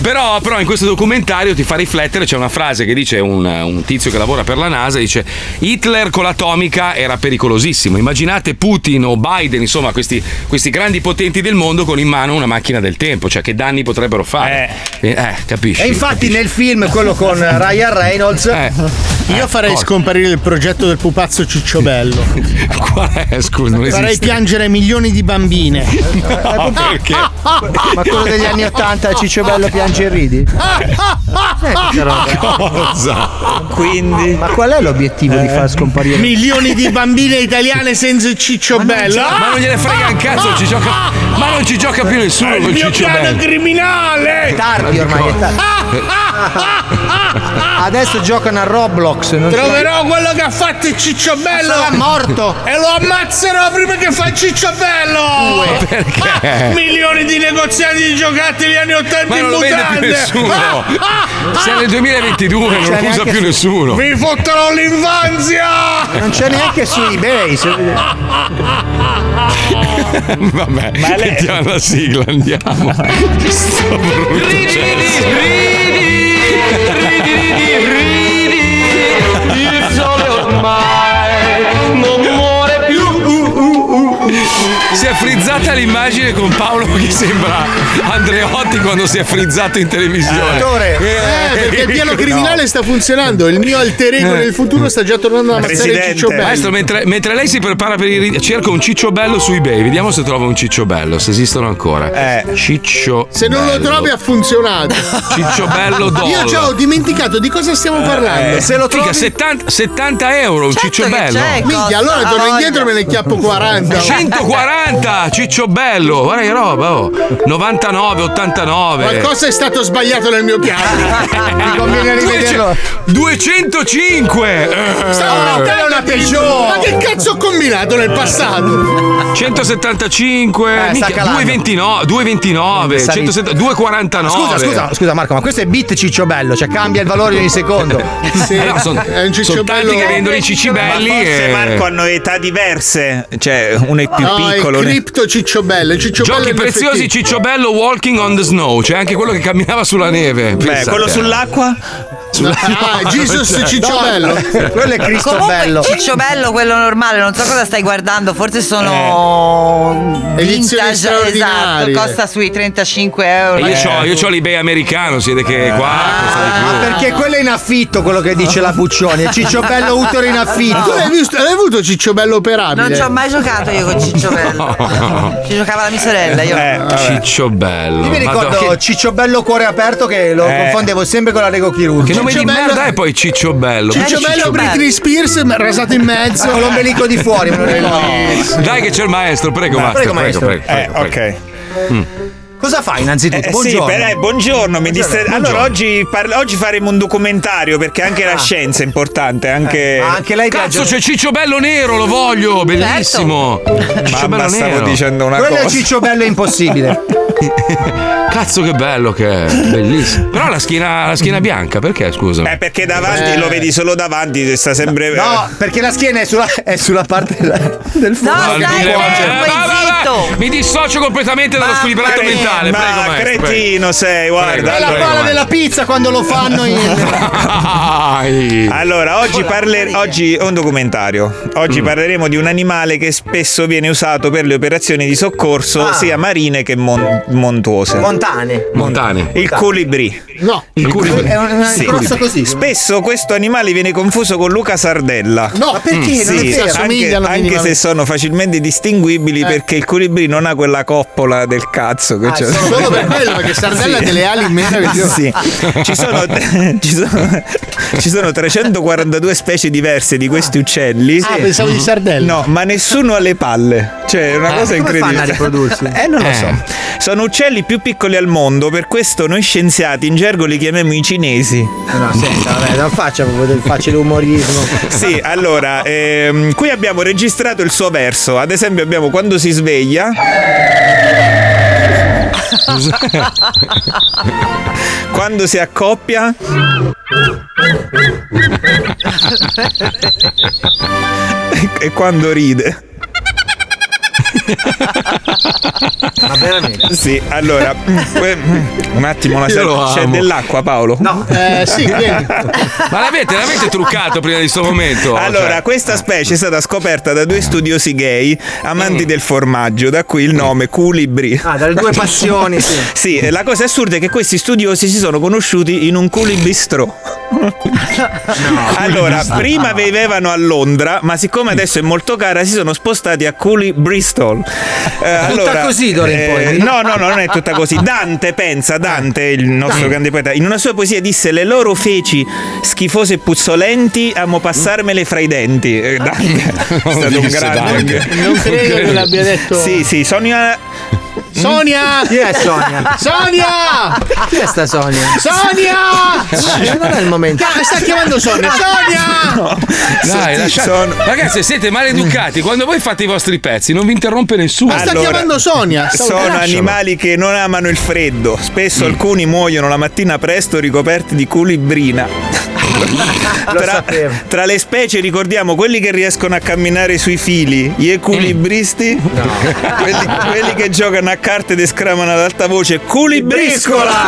Però, però in questo documentario ti fa riflettere, c'è una frase che dice un, un tizio che lavora per la NASA, dice Hitler con l'atomica era pericolosissimo. Immaginate Putin o Biden, insomma questi, questi grandi potenti del mondo con in mano una macchina del tempo, cioè che danni potrebbero fare. Eh, eh, capisci? E infatti nel film, quello con Ryan Reynolds, Io farei cosa? scomparire il progetto del pupazzo Cicciobello. Qual è? Scusa, non Farei esiste. piangere milioni di bambine. Ma perché? ma quello degli anni 80 Ciccio Bello piange e ridi? Cosa? Quindi. Ma qual è l'obiettivo di far scomparire? Milioni di bambine italiane senza il Cicciobello. Ma non gliene frega un cazzo, ci gioca, ma non ci gioca più nessuno il con mio Ciccio piano Bello. criminale. Tardi ormai è tardi. Adesso giocano a Roblox. Non Troverò quello che ha fatto il Cicciobello. Ma sarà morto. E lo ammazzerò prima che fa il Cicciobello. Perché? Milioni di negoziati di giocattoli anni 80 Ma in non lo vende più mutande. nessuno. Siamo nel 2022, non c'è lo usa più su- nessuno. Vi fotterò l'infanzia. Non c'è neanche su eBay. se- Vabbè, mettiamo la sigla, andiamo. Sto brutto cesso. È frizzata l'immagine con Paolo che sembra Andreotti quando si è frizzato in televisione. Attore. Eh, perché il piano criminale sta funzionando. Il mio alter ego Eh. nel futuro sta già tornando a ammazzare il ciccio bello. Maestro, mentre, mentre lei si prepara per il ri- cerca un ciccio bello su eBay, vediamo se trova un ciccio bello, se esistono ancora. Ciccio. Se non lo bello. trovi ha funzionato. Ciccio bello doll. Io già ho dimenticato di cosa stiamo parlando. Eh, Figa, 70, 70 euro, un ciccio bello. Minchia, allora torno indietro e me ne chiappo 40. 140, ciccio bello, guarda che roba, oh. 99, 89. Qualcosa è stato sbagliato nel mio piano. Mi conviene rivederlo. 205! Stavo mettendo una Peugeot. Ma che cazzo ho combinato nel passato? 175, Eh, calando. 229, 229 Salito. 170 249. Scusa, scusa, scusa Marco, ma questo è bit ciccio bello, cioè cambia il valore ogni secondo. Sì. Eh no, son- è un ciccio son tanti bello. che vendono i cicci belli Ma forse e- Marco hanno età diverse, cioè uno è più piccolo. Cripto ciccio bello. Il ciccio bello Giochi preziosi Ciccio Bello Walking on the Snow, c'è anche quello che camminava sulla neve. Beh, Pensate. quello sull'acqua? Ah, Jesus Ciccio bello. Quello è Cristo Comunque, bello. Ciccio bello, quello normale, non so cosa stai guardando, forse sono Edizioni vintage, esatto, costa sui 35 euro. Io c'ho, io c'ho l'eBay americano, si vede che qua costa di più. Ma perché quello è in affitto quello che dice la Puccioni, è ciccio bello utero in affitto. Tu l'hai visto? L'hai avuto Ciccio bello operabile? Non ci ho mai giocato io con Ciccio bello. Ci giocava la mia sorella, io. Eh, Ciccio Bello. Io mi ricordo Madonna, che- Ciccio Bello Cuore Aperto che lo Eh. confondevo sempre con la Lego Chirurgica. Che nome di merda è poi Ciccio Bello? Ciccio bello Britney Spears rasato in mezzo. Con l'ombelico di fuori, me lo ricordo. Dai che c'è il maestro, prego Dai, maestro, prego, prego, maestro. prego, prego, Eh, prego. ok. Cosa fai innanzitutto? Eh, Buongiorno. Sì, per- eh, buongiorno, mi distra- Buongiorno. Allora, oggi, parla- oggi faremo un documentario perché anche la scienza è importante. Anche, Ah, anche lei Cazzo, c'è Ciccio Bello nero, lo voglio, bellissimo. Ciccio Mamma, Bello stavo nero. dicendo una Quello è cosa. Ciccio Bello impossibile. Cazzo che bello che è, bellissimo. Però la schiena, la schiena bianca, perché scusa? Eh, perché davanti Eh. lo vedi solo davanti, sta sempre. No, perché la schiena è sulla, è sulla parte del fuoco. No, fermo, Eh. Mi dissocio completamente dallo squilibrato Cre- mentale. ma Prego, maestro. cretino sei, guarda. Prego, È la prego, pala maestro. della pizza quando lo fanno in... Allora, oggi, parle- oggi è un documentario. Oggi Mm. parleremo di un animale che spesso viene usato per le operazioni di soccorso, Ah. sia marine che mon- montuose. Montane. Montane. Il colibrì. No. Il culo È un Sì. grosso così. Spesso questo animale viene confuso con Luca Sardella. No, Ma perché? Non è Sì, vero. anche, Assomigliano anche se sono facilmente distinguibili perché il colibrì non ha quella coppola del cazzo che Ah, c'è. solo per quello, perché Sardella Sì. ha delle ali meravigliose. Sì. Ci, sono, ci, sono, ci sono 342 specie diverse di questi uccelli. Ah, pensavo di Sardella. No, ma nessuno ha le palle. Cioè, è una cosa come incredibile. fanno a riprodursi? Eh, non lo Eh. so. Sono uccelli più piccoli al mondo, per questo noi scienziati in gergo li chiamiamo i cinesi. No, senta, vabbè, non faccia proprio del facile umorismo. Sì, allora, ehm, qui abbiamo registrato il suo verso. Ad esempio, abbiamo quando si sveglia. quando si accoppia. e quando ride. Ma veramente? Sì, allora, que- un attimo, la lo c'è dell'acqua, Paolo? No. Eh, sì, vieni. Ma l'avete, l'avete truccato prima di questo momento? Allora, Cioè, questa specie è stata scoperta da due studiosi gay amanti del formaggio, da qui il nome Culibri. Ah, dalle due passioni, sì. Sì, la cosa assurda è che questi studiosi si sono conosciuti in un culibistro. Allora, prima vivevano a Londra, ma siccome adesso è molto cara, si sono spostati a Cooley Bristol. Eh, allora, così d'ora in poi? No, no, no, non è tutta così. Dante, pensa, Dante, il nostro grande poeta, in una sua poesia disse: Le loro feci schifose e puzzolenti, amo passarmele fra i denti. Eh, Dante è stato un grande. Dante. Non credo che l'abbia detto. Sì, sì, Sonia. Sonia! Chi è Sonia? Sonia! Chi è sta Sonia? Sonia! Eh, non è il momento. Ca- Sta chiamando Sonia! Sonia! Dai, Sì, lasciate- Ragazzi, siete maleducati. Quando voi fate i vostri pezzi, non vi interrompe nessuno. Ma sta Allora, chiamando Sonia! Stavo- Sono lascialo. animali che non amano il freddo. Spesso alcuni muoiono la mattina presto ricoperti di culibrina. Tra, tra le specie ricordiamo quelli che riescono a camminare sui fili, gli equilibristi, quelli, quelli che giocano a carte ed esclamano ad alta voce culibriscola,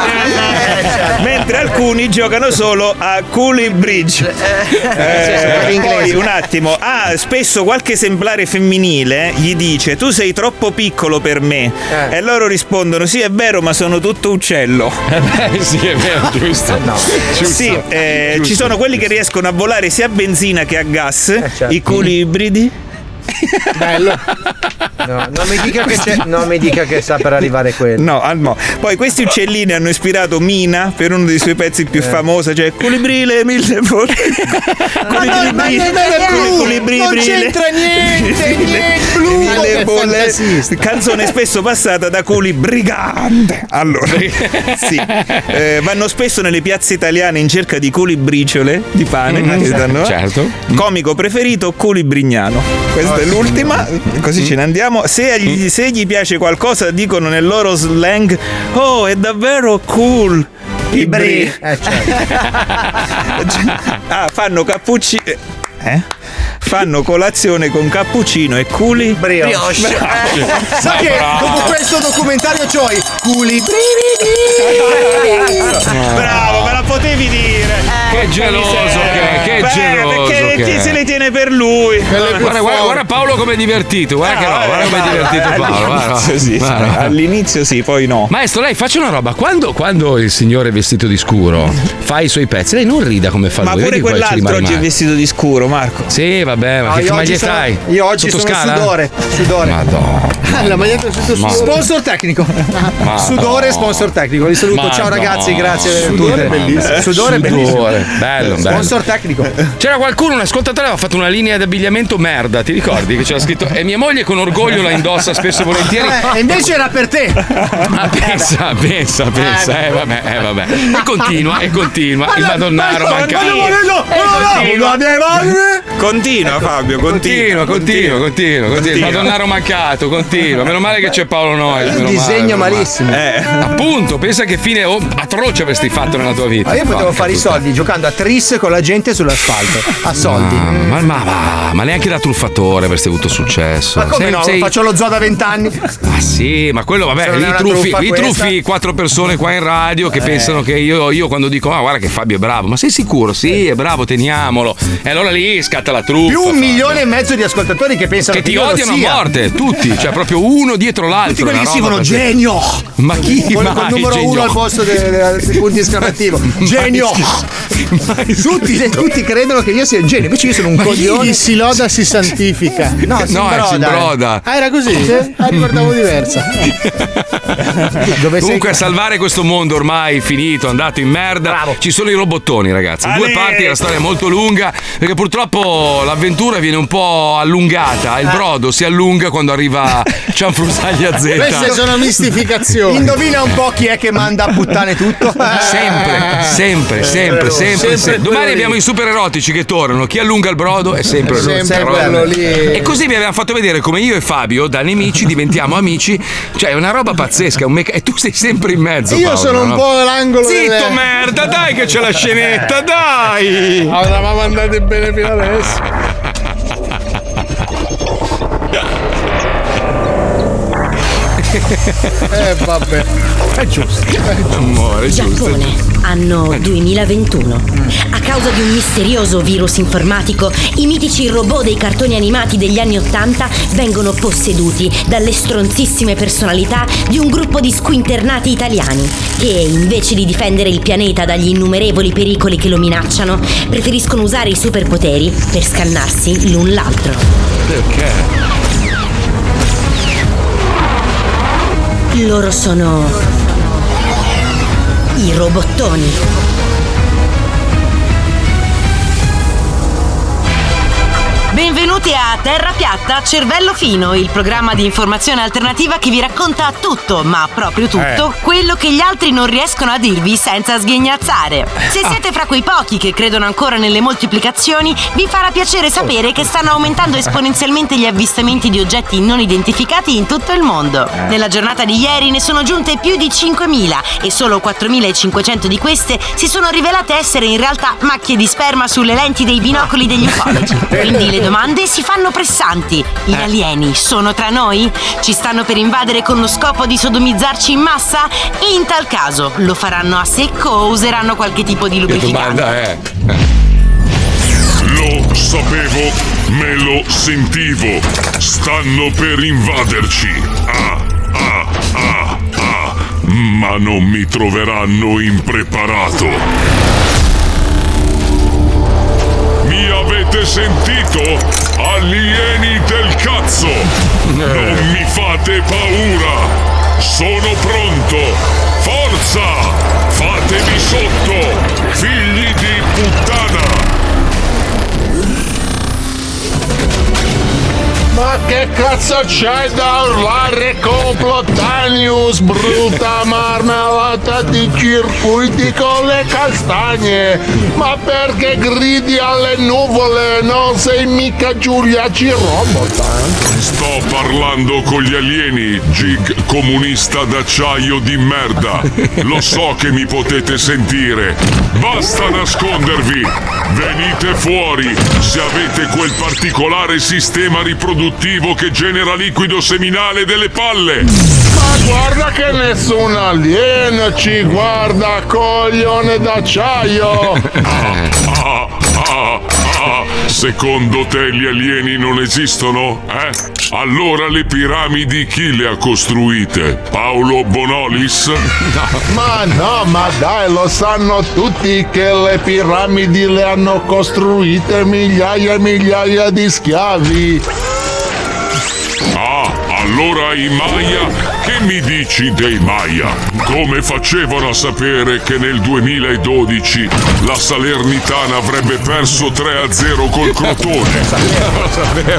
mentre alcuni giocano solo a culibridge. Eh, quelli poi un attimo, ah, spesso qualche esemplare femminile gli dice tu sei troppo piccolo per me. E loro rispondono sì è vero ma sono tutto uccello. Eh, sì, è vero, giusto. Giusto. Sì, eh, Giusto. ci sono quelli che riescono a volare sia a benzina che a gas, certo. i colibridi. Bello. No, non mi dica che c'è. Non mi dica che sta per arrivare quello. No, ah, no. Poi questi uccellini hanno ispirato Mina per uno dei suoi pezzi più famosi, cioè Culibrile mille volte. Ma no, ma Culibrile, non è blu, culibrile, non brile. c'entra niente, Mille- niente, blu. mille bolle. Canzone spesso passata da culi brigante. Allora, sì. Eh, vanno spesso nelle piazze italiane in cerca di culi briciole di pane. Mm, che danno, eh. certo. Comico preferito, culi brignano. Questa è l'ultima, così ce ne andiamo. Se gli, se gli piace qualcosa, dicono nel loro slang: Oh, è davvero cool. I bri. Eh, certo. ah, fanno cappuccino. Eh? Fanno colazione con cappuccino e culi Brioche. Bravo. Sa che Bravo. dopo questo documentario c'ho i culi. Bravo, la potevi dire. Che geloso che è, che Beh, geloso Perché che se le tiene per lui? Guarda, guarda, guarda Paolo come è divertito, guarda che no, guarda come è divertito Paolo. guarda. All'inizio sì, Guarda. all'inizio sì, poi no. Maestro, lei faccia una roba. Quando, quando il signore vestito di scuro fa i suoi pezzi, lei non rida come fa Ma lui. pure poi ci quell'altro oggi è vestito di scuro, Marco. Sì, vabbè, ma No, che io oggi maglietta hai? Io oggi Sotto sono scala? sudore. Sudore. Madonna. La maglietta Ma- Sponsor tecnico. Ma- Sudore sponsor tecnico. Li saluto. Ma Ciao ragazzi, grazie. a tutti. Sudore bellissimo. Sudore bellissimo. Sudore, bello, bello. Sponsor tecnico. C'era qualcuno, un ascoltatore, aveva fatto una linea di abbigliamento merda, ti ricordi? Che c'era scritto. E mia moglie con orgoglio la indossa spesso e volentieri. Eh, e invece era per te. Ma pensa, pensa, pensa, eh vabbè, eh vabbè. E continua, e continua. Il Madonnaro manca. Continua Fabio, continua. Continua, continua, continua, continua. Il Madonnaro mancato, continua. Meno male che c'è Paolo Noyes. male, disegno male. malissimo. Eh. Appunto, pensa che fine oh, atroce avresti fatto nella tua vita. Ma io potevo Porca fare i soldi giocando a tris con la gente sull'asfalto. A soldi. Ma, ma, ma, ma neanche da truffatore avresti avuto successo. Ma come Sei- no? sei- Faccio lo zoo da vent'anni. Ah sì, ma quello vabbè, lì truffi, lì truffi quattro persone qua in radio che Eh. pensano che io, io quando dico ah guarda che Fabio è bravo, ma sei sicuro? Sì, è bravo, teniamolo. E allora lì scatta la truffa. Più un milione e mezzo di ascoltatori che pensano che che, ti odiano a morte, tutti, cioè proprio uno dietro l'altro. Tutti quelli che scrivono pazzesca. genio. Ma chi Quello mai? col numero genio? uno al posto dei, dei- dei punti esclamativo. Genio. Tutti, tutti credono che io sia il genio, invece io sono un coglione. Chi si loda si santifica. No, si No, imbroda. si imbroda. Ah, era così? Ah, ricordavo diversa. Dove Comunque a salvare questo mondo ormai finito, andato in merda, ci sono i robottoni ragazzi. Due parti, la storia è molto lunga perché purtroppo l'avventura viene un po' allungata, il brodo si allunga quando arriva Cianfrusaglia Queste Z. sono mistificazioni. Indovina un po' chi è che manda a puttane tutto? Sempre, sempre, sempre, sempre, sempre. Domani abbiamo i super erotici che tornano. Chi allunga il brodo è sempre, Sempre quello lì. E così vi abbiamo fatto vedere come io e Fabio, da nemici, diventiamo amici. Cioè, è una roba pazzesca. un meca- E tu sei sempre in mezzo. Io Paolo, sono un no? po' l'angolo Zitto, delle- merda, dai che c'è la scenetta, dai! Avevamo andati bene fino adesso. guys. Eh vabbè. È giusto. È giusto. Amore, Giappone, anno 2021. A causa di un misterioso virus informatico, i mitici robot dei cartoni animati degli anni 80 vengono posseduti dalle stronzissime personalità di un gruppo di squinternati italiani che, invece di difendere il pianeta dagli innumerevoli pericoli che lo minacciano, preferiscono usare i superpoteri per scannarsi l'un l'altro. Perché? Loro sono i robottoni. Benvenuti a Terra Piatta Cervello Fino, il programma di informazione alternativa che vi racconta tutto, ma proprio tutto, Eh. quello che gli altri non riescono a dirvi senza sghignazzare. Se siete fra quei pochi che credono ancora nelle moltiplicazioni, vi farà piacere sapere che stanno aumentando esponenzialmente gli avvistamenti di oggetti non identificati in tutto il mondo. Nella giornata di ieri ne sono giunte più di 5.000 e solo 4.500 di queste si sono rivelate essere in realtà macchie di sperma sulle lenti dei binocoli degli ufologi. Quindi le domande si fanno pressanti. Gli alieni sono tra noi? Ci stanno per invadere con lo scopo di sodomizzarci in massa? E in tal caso lo faranno a secco o useranno qualche tipo di lubrificante? è. Lo sapevo, me lo sentivo. Stanno per invaderci. Ah, ah, ah, ah. Ma non mi troveranno impreparato. Mi avete sentito? Alieni del cazzo! Non mi fate paura! Sono pronto! Forza! Fatemi sotto! Figli di puttana! Ma che cazzo c'hai da urlare Complotanius, brutta marmellata di circuiti con le castagne? Ma perché gridi alle nuvole? Non sei mica Giulia Cirobota? Sto parlando con gli alieni, Gig comunista d'acciaio di merda. Lo so che mi potete sentire. Basta nascondervi. Venite fuori se avete quel particolare sistema riproduttivo che genera liquido seminale delle palle. Ma guarda che nessun alieno ci guarda, coglione d'acciaio! Ah, ah, ah. Secondo te gli alieni non esistono? Eh? Allora le piramidi chi le ha costruite? Paolo Bonolis? Ma no, ma dai, lo sanno tutti che le piramidi le hanno costruite migliaia e migliaia di schiavi. Ah, allora i Maya? Che mi dici dei Maya? Come facevano a sapere che nel 2012 la Salernitana avrebbe perso 3-0 col Crotone?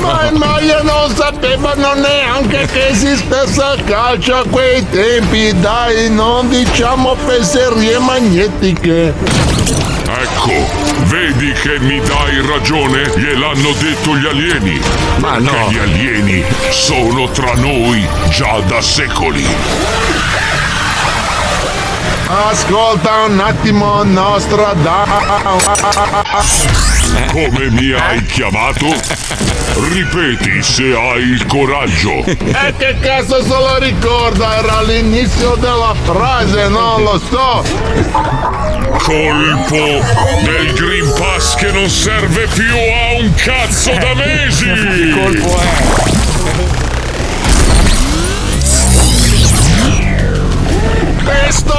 Ma i Maya non sapevano neanche che esistesse il calcio a quei tempi, dai, non diciamo fesserie magnetiche. Ecco, vedi che mi dai ragione? Gliel'hanno detto gli alieni. Ma no. Che gli alieni sono tra noi già da secoli. Ascolta un attimo, Nostradamus. Come mi hai chiamato? Ripeti se hai il coraggio. E che cazzo se lo ricorda? Era all'inizio della frase, non lo so. Colpo del Green Pass che non serve più a un cazzo da mesi! Che colpo è? Pesto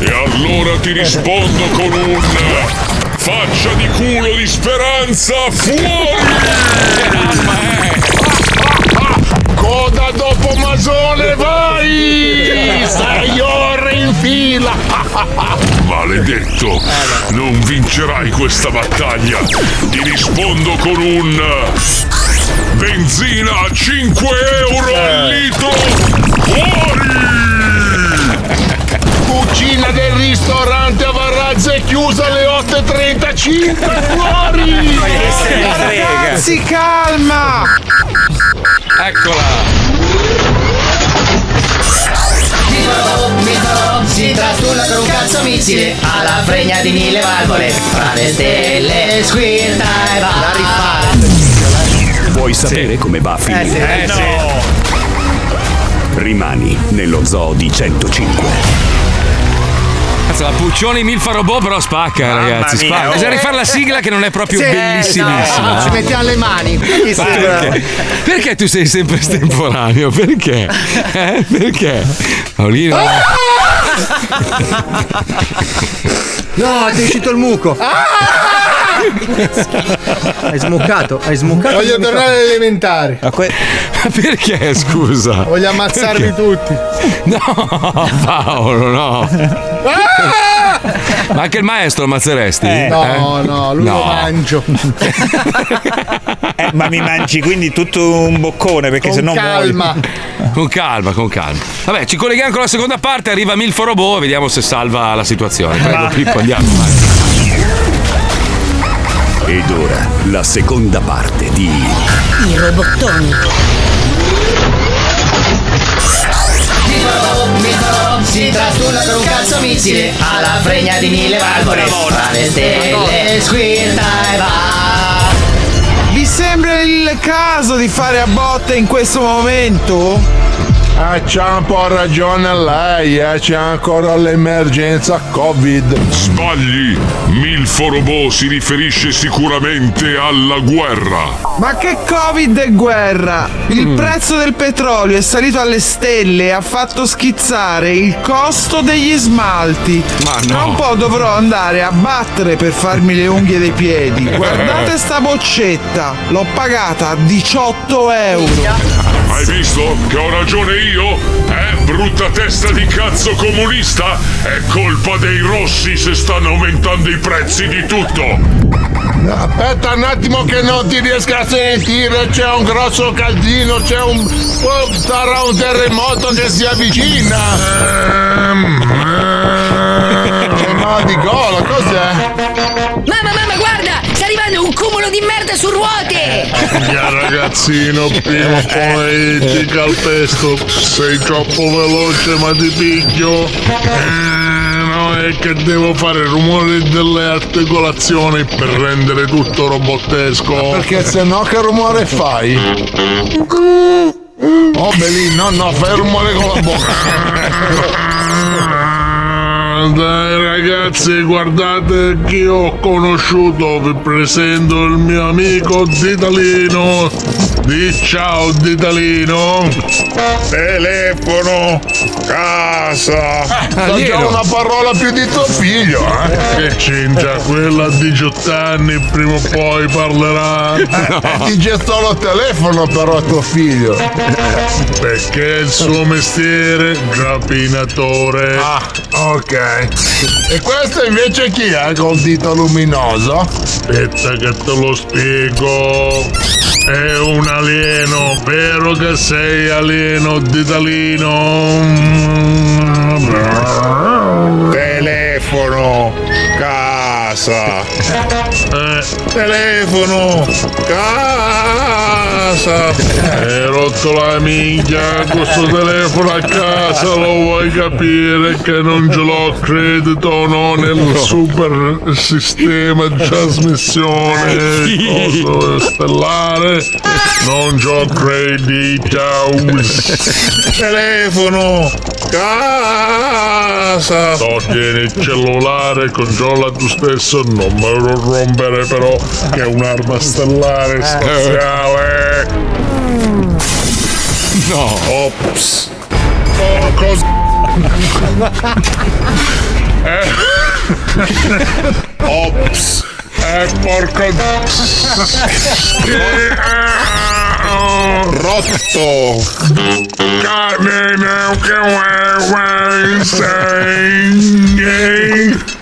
E allora ti rispondo con un faccia di culo di speranza fuori! Coda dopo Masone, vai! Sei ore in fila! Maledetto! Non vincerai questa battaglia! Ti rispondo con un. Benzina a 5 euro al litro! Fuori! Cucina del ristorante a Varrazza è chiusa alle 8.35! Fuori! Ragazzi, calma! Eccola! Si trastulla con un cazzo missile alla fregna di mille valvole Fra le stelle squirta e va La rifare Vuoi sapere come va a finire? Eh sì. Eh sì. Rimani nello zoo di 105. Cazzo, la Puccioni Milfa Robot però spacca, Mamma ragazzi. mia, Spacca. oh. Bisogna rifare la sigla che non è proprio Sì, bellissimissima. no, ci mettiamo le mani. Perché? Perché tu sei sempre estemporaneo? Perché? Eh? Perché? Paolino. No, ti è uscito il muco. Hai smuccato, hai smuccato. Voglio tornare alle elementari. Ma perché, scusa? Voglio ammazzarvi tutti. No, Paolo, no. Ma anche il maestro ammazzeresti? No, Eh? no, lui lo mangio. Eh, ma mi mangi quindi tutto un boccone perché se no calma. Con calma, con calma. Vabbè, ci colleghiamo con la seconda parte, arriva Milfo Robot, vediamo se salva la situazione. Prego, Ah. Pippo, andiamo. vai. Ed ora la seconda parte di I robottoni. Si trastula con un cazzo missile alla fregna di mille valvole. Fra le stelle squirta e va. Vi sembra il caso di fare a botte in questo momento? Ah, c'ha un po' ragione lei, eh, c'è ancora l'emergenza Covid. Sbagli! Milfo Robot si riferisce sicuramente alla guerra. Ma che Covid e guerra? Il Mm. prezzo del petrolio è salito alle stelle e ha fatto schizzare il costo degli smalti. Ma no. Tra un po' dovrò andare a battere per farmi le unghie dei piedi. Guardate sta boccetta, l'ho pagata a 18 euro. Hai visto che ho ragione io? Eh, brutta testa di cazzo comunista? È colpa dei rossi se stanno aumentando i prezzi di tutto. Aspetta un attimo che non ti riesco a sentire, c'è un grosso caldino, c'è un... oh, sarà un terremoto che si avvicina. C'è mal di gola, cos'è? Mamma, mamma, di merda su ruote! Ya ragazzino, prima o poi ti calpesto. Sei troppo veloce ma ti piglio. Eh, no, è che devo fare rumore delle articolazioni per rendere tutto robottesco. Perché se no che rumore fai? Oh Belin, no, no, fai rumore con la bocca. Ragazzi, guardate chi ho conosciuto, vi presento il mio amico Ditalino. Di ciao Ditalino. Telefono, casa. Già alieno. una parola più di tuo figlio, eh? Che c'entra quella a 18 anni, prima o poi parlerà. Ti dice solo telefono però tuo figlio. Perché è il suo mestiere rapinatore. Ah, ok. E questo invece chi è col dito luminoso? Aspetta che te lo spiego. È un alieno, vero che sei alieno ditalino? Telefono, casa. Eh, telefono, casa. Hai rotto la minchia, questo telefono a casa lo vuoi capire che non ce l'ho credito no nel super sistema di trasmissione coso stellare non c'ho credito telefono casa. Tieni il cellulare controlla tu stesso non me lo rompere però che è un'arma stellare spaziale. No. Ops. Oh, cosa eh. Ops. Eh, porco. Rotto.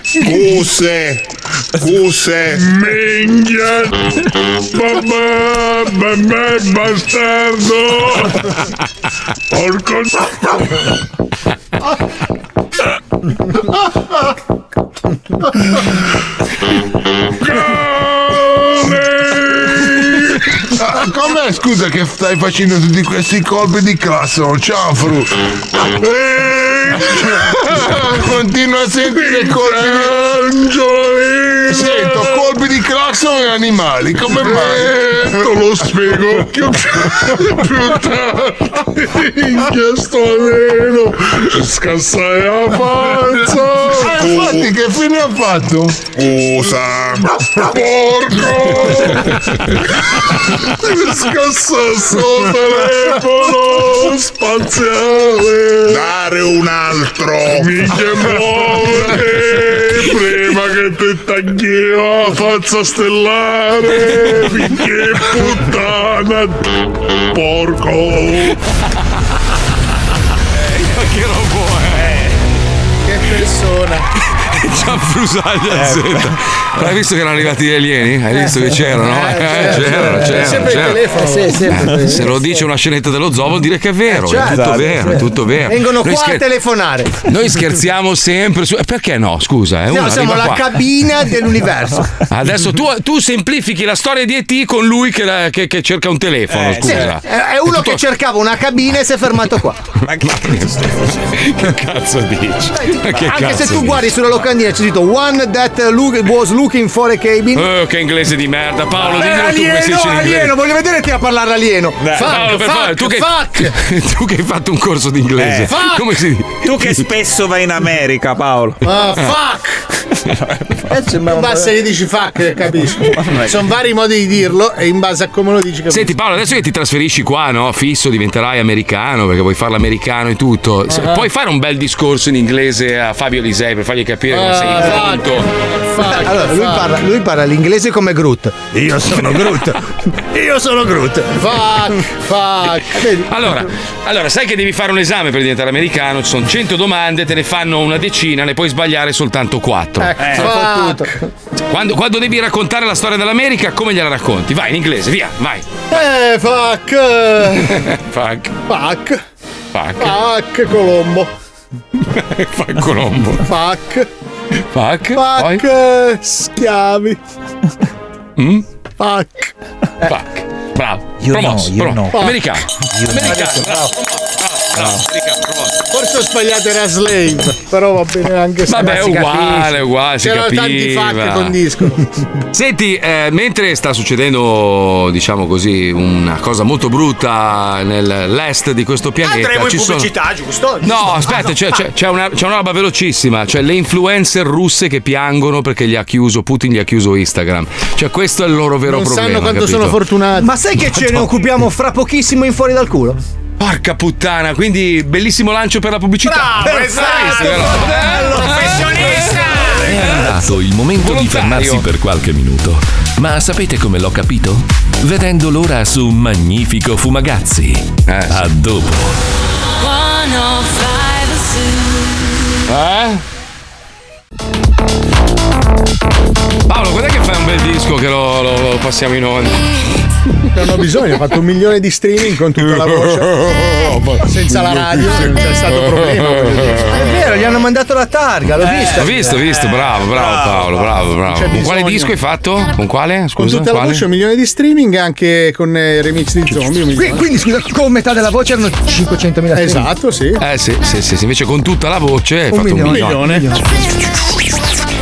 Scuse. Scuse. Minchia. Babà, babà, bastardo. Porco. Ah, Com'è? Scusa che stai facendo tutti questi colpi di classo, Cianfru? Eh, Continuo a sentire colpi di... Sento colpi di clacson e animali, come mai? te lo spiego più, più tardi. Minchia sto aleno, scassai la panza. Eh, infatti che fine ha fatto? Scusa. Porco! Scassa sto telefono spaziale! Dare un altro! Minchia muovere! Prima che ti taglio, faccia stellare, finché puttana, porco. che robot è? Che persona. Gian Frusaglia Z. Hai visto che erano arrivati gli alieni? Hai visto che c'erano? Eh, Eh, certo, c'erano, c'erano, Sempre il c'erano. telefono. Eh, sì, sempre il Eh, Se lo telefono. dice una scenetta dello zoo vuol dire che è vero, Eh, certo. è tutto Sì, vero, sì. è tutto vero. Vengono Noi qua scher- a telefonare. Noi scherziamo sempre su. eh, Perché no? Scusa, eh, No, siamo la qua. cabina dell'universo. Adesso tu, tu semplifichi la storia di ET con lui che, la- che- che cerca un telefono, Sì, scusa. è è uno che cercava una cabina e si è fermato qua. Che cazzo dici? Ma che Anche cazzo se tu dici? guardi sulla locandina c'è scritto One that look- was looking for a cabin. Oh, che inglese di merda, Paolo, Eh, dimmelo tu come si alieno, dice in inglese. alieno, voglio vedere te a parlare alieno. Paolo, Fuck, per favore, tu che, fuck, tu che hai fatto un corso di inglese, Eh. come si dice? Tu che spesso vai in America, Paolo. Ah, fuck! Basta che dici fuck, capisci? Sono vari modi di dirlo e in base a come lo dici capisci. Senti Paolo, adesso che ti trasferisci qua, no? Fisso, diventerai americano perché vuoi farlo americano e tutto. Ah. Puoi fare un bel discorso in inglese a Fabio Lisei per fargli capire come sei Ah, pronto. Allora, lui parla, lui parla l'inglese come Groot. Io sono Groot. Io sono Groot. Fuck, fuck. Allora, allora, sai che devi fare un esame per diventare americano? Ci sono 100 domande, te ne fanno una decina, ne puoi sbagliare soltanto 4. Ecco, fuck. Quando, quando devi raccontare la storia dell'America, come gliela racconti? Vai in inglese, via, vai. Eh, fuck. Fuck. Fuck. Fuck. Fuck, Colombo. Fuck Colombo. Fuck. Fuck. Fuck. eh, Schiavi. Mm? Fuck. Fuck. Bravo. Io promosso, no, io promosso. no. Americano. No. Americano. Bravo. Forse ho sbagliato, era slave. Però va bene anche se Vabbè, è uguale, uguale, si C'erano tanti con disco. Senti, eh, mentre sta succedendo, diciamo così, una cosa molto brutta nell'est di questo pianeta, Andremo in ci sono. pubblicità, giusto? No, aspetta, c'è, c'è- c'è una, c'è una roba velocissima. Cioè, le influencer russe che piangono perché gli ha chiuso, Putin gli ha chiuso Instagram. Cioè, questo è il loro vero Non problema. sanno quanto capito? sono fortunati. Ma sai che ce ne occupiamo fra pochissimo in fuori dal culo? Porca puttana, quindi bellissimo lancio per la pubblicità. Bravo, esatto, bello, professionista. È arrivato il momento di fermarsi per qualche minuto. Ma sapete come l'ho capito? Vedendo l'ora su Magnifico Fumagazzi. A dopo. Eh? Paolo, quando è che fai un bel disco che lo, lo- lo passiamo in onda? Non ho bisogno, ho fatto un milione di streaming con tutta la voce. Senza la radio non c'è stato problema. voglio dire. È vero, gli hanno mandato la targa, l'ho vista. Ho visto, ho visto, bravo, bravo Paolo, bravo, bravo. Con quale disco hai fatto? Con quale? Con Scusa, tutta la quale? voce un milione di streaming anche con eh, remix di zombie. un Qui- milione. Quindi scusa, con metà della voce erano 500.000 Esatto, sì. Eh sì, sì, sì, sì, invece con tutta la voce hai Un fatto un milione. milione.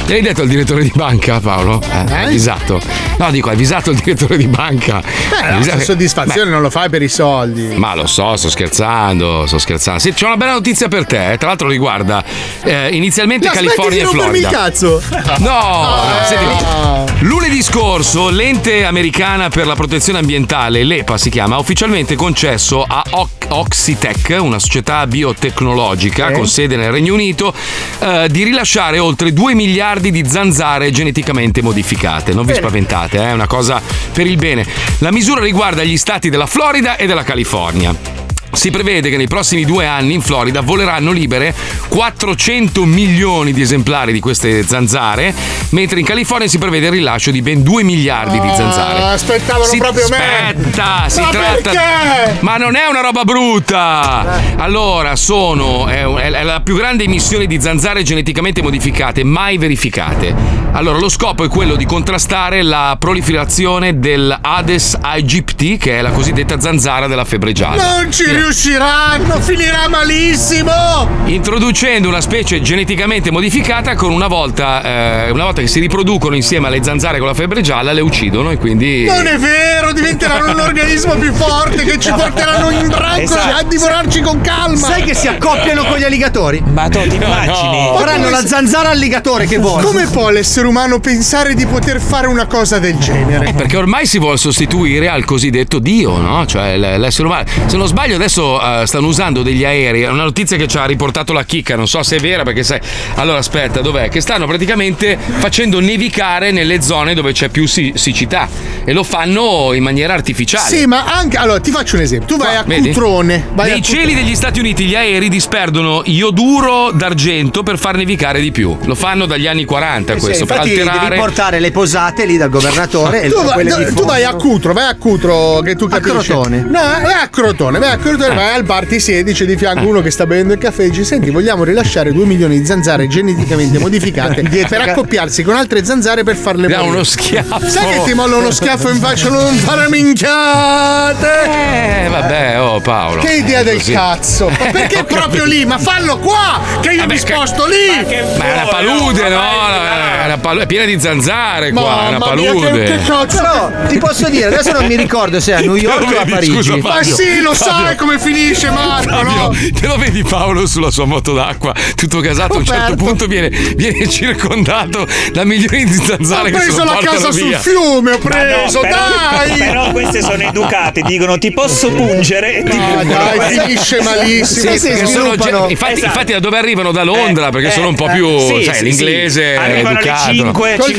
Gli hai detto al direttore di banca, Paolo? Eh, hai avvisato. No, dico, hai avvisato il direttore di banca. Beh, no, avvisato- soddisfazione non lo fai per i soldi. Ma lo so, sto scherzando, sto scherzando. Sì, c'è una bella notizia per te, eh, tra l'altro riguarda eh, inizialmente No, California e Florida. il cazzo. No, no, senti, lunedì scorso l'ente americana per la protezione ambientale, l'EPA si chiama, ha ufficialmente concesso a Oxitec, una società biotecnologica con sede nel Regno Unito, eh, di rilasciare oltre 2 miliardi di zanzare geneticamente modificate. Non vi spaventate, è una cosa per il bene. La misura riguarda gli stati della Florida e della California. Si prevede che nei prossimi due anni in Florida voleranno libere 400 milioni di esemplari di queste zanzare, mentre in California si prevede il rilascio di ben 2 miliardi di zanzare. Ah, aspettavano Si- proprio me. Aspetta, si Ma tratta. perché? Ma non è una roba brutta! Allora, sono. È, è la più grande emissione di zanzare geneticamente modificate mai verificate. Allora, lo scopo è quello di contrastare la proliferazione del Hades aegypti, che è la cosiddetta zanzara della febbre gialla. Non ci riusciranno, finirà malissimo. Introducendo una specie geneticamente modificata con una volta, eh, una volta che si riproducono insieme alle zanzare con la febbre gialla, le uccidono e quindi. Non è vero, diventeranno un organismo più forte che ci porteranno in branco Esatto. a divorarci con calma. Sai che si accoppiano con gli alligatori? Ma tu ti immagini? Ma Faranno come la zanzara alligatore che vuole. Come può l'essere umano pensare di poter fare una cosa del genere? Eh, Perché ormai si vuole sostituire al cosiddetto Dio, no? Cioè l'essere umano. Se non sbaglio, adesso eh, stanno usando degli aerei. È una notizia che ci ha riportato la chicca, non so se è vera perché sai. Allora aspetta, dov'è? Che stanno praticamente facendo nevicare nelle zone dove c'è più si- siccità e lo fanno in maniera artificiale. Sì, ma anche. Allora, ti faccio un esempio. Tu vai a Vedi? Cutrone. Vai Nei a cieli degli Stati Uniti gli aerei disperdono ioduro d'argento per far nevicare di più. Lo fanno dagli anni 40 Sì, questo, per infatti alterare. devi portare le posate lì dal governatore e Tu, di tu vai a Cutro, vai a Cutro che tu capisci. Crotone. No, vai a Crotone, vai a Crotone, vai al bar, ti siedi, c'è di fianco uno che sta bevendo il caffè e dice "Senti, vogliamo rilasciare 2 milioni di zanzare geneticamente modificate per accoppiarsi con altre zanzare per farle morire". uno schiaffo. Sai che ti molla uno schiaffo in faccia non fare minchiate? Eh, vabbè, oh Paolo. Che idea È del così. cazzo! Ma perché proprio lì? Ma fallo qua! Che io mi sposto lì! Ma è una palude, no? È, una palude, è piena di zanzare qua, è una Mamma mia, palude. che- che cazzo? Però ti posso dire, adesso non mi ricordo se è a New York o a Parigi. scusa, Ma sì, lo sai come finisce Marco, Fabio, no? te lo vedi Paolo sulla sua moto d'acqua, tutto casato, a un certo punto viene, viene circondato da milioni di zanzare Ho che se preso la casa sul fiume, ho Ma no, preso, però, dai! però queste sono educate, dicono ti posso pungere e ti No, dai, finisce malissimo. Sì, sono ge- infatti, Esatto. infatti da dove arrivano? Da Londra, Eh, perché eh, sono un po' eh, più, sì, sai, sì, l'inglese sì. Arrivano alle educato. 5, Col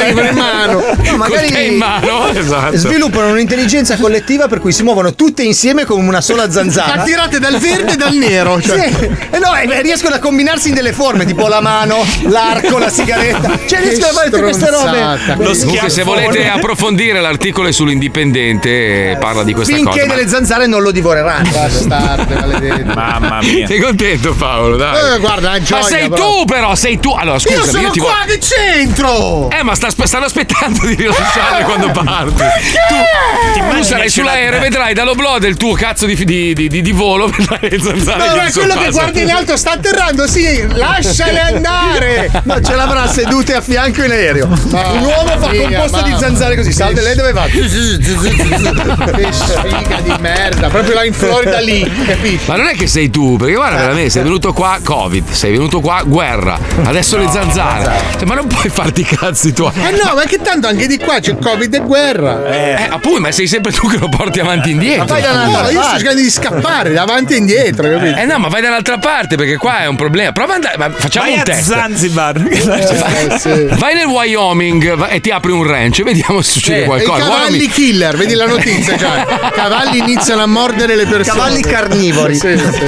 arrivano in mano. No, magari in mano, esatto. sviluppano un'intelligenza collettiva per cui si muovono tutte insieme come una sola zanzara. Attirate dal verde e dal nero. Cioè. Sì. E no, e riescono a combinarsi in delle forme, tipo la mano, l'arco, la sigaretta. Cioè riescono a fare tutte queste robe. Lo Comunque, se volete approfondire l'articolo è sull'Indipendente, eh, parla di questa Finché cosa. ma- delle zanzare non lo divoreranno. Bastarde. Mamma mia. Sei contento, Paolo? Dai. Eh, guarda, una gioia, ma sei però. tu, però, sei tu. Allora, scusa, Io sono ti qua, che c'entro? Eh, ma sta, stanno aspettando di rilasciare quando parti. Tu, tu sarai sull'aereo vedrai dall'oblò del tuo cazzo di, di, di, di- di volo, vedrai le zanzare No, è quello che sorpassano. guardi in alto sta atterrando, sì, lasciale andare. No, ce l'avrà sedute a fianco in aereo. Un uomo fa composto di zanzare così. Salve, lei dove va? che sfiga di merda, proprio là in Florida lì, capisci? Ma non è che sei tu, perché guarda, veramente sei venuto qua Covid, sei venuto qua guerra, adesso le zanzare. Cioè, ma non puoi farti i cazzi tuoi. Eh no, ma che tanto anche di qua c'è Covid e guerra. Eh, appunto, ma sei sempre tu che lo porti avanti e indietro. Ma vai da No, io sto cercando di scappare davanti e indietro, capito? Eh no, ma vai da un'altra parte perché qua è un problema. Prova ad andare, ma facciamo Vai un a test. Zanzibar. Eh, sì. Vai nel Wyoming e ti apri un ranch e vediamo se succede E i qualcosa. cavalli Wyoming- killer, vedi la notizia già. Cavalli iniziano a mordere le persone. Cavalli carnivori. Sì, sì.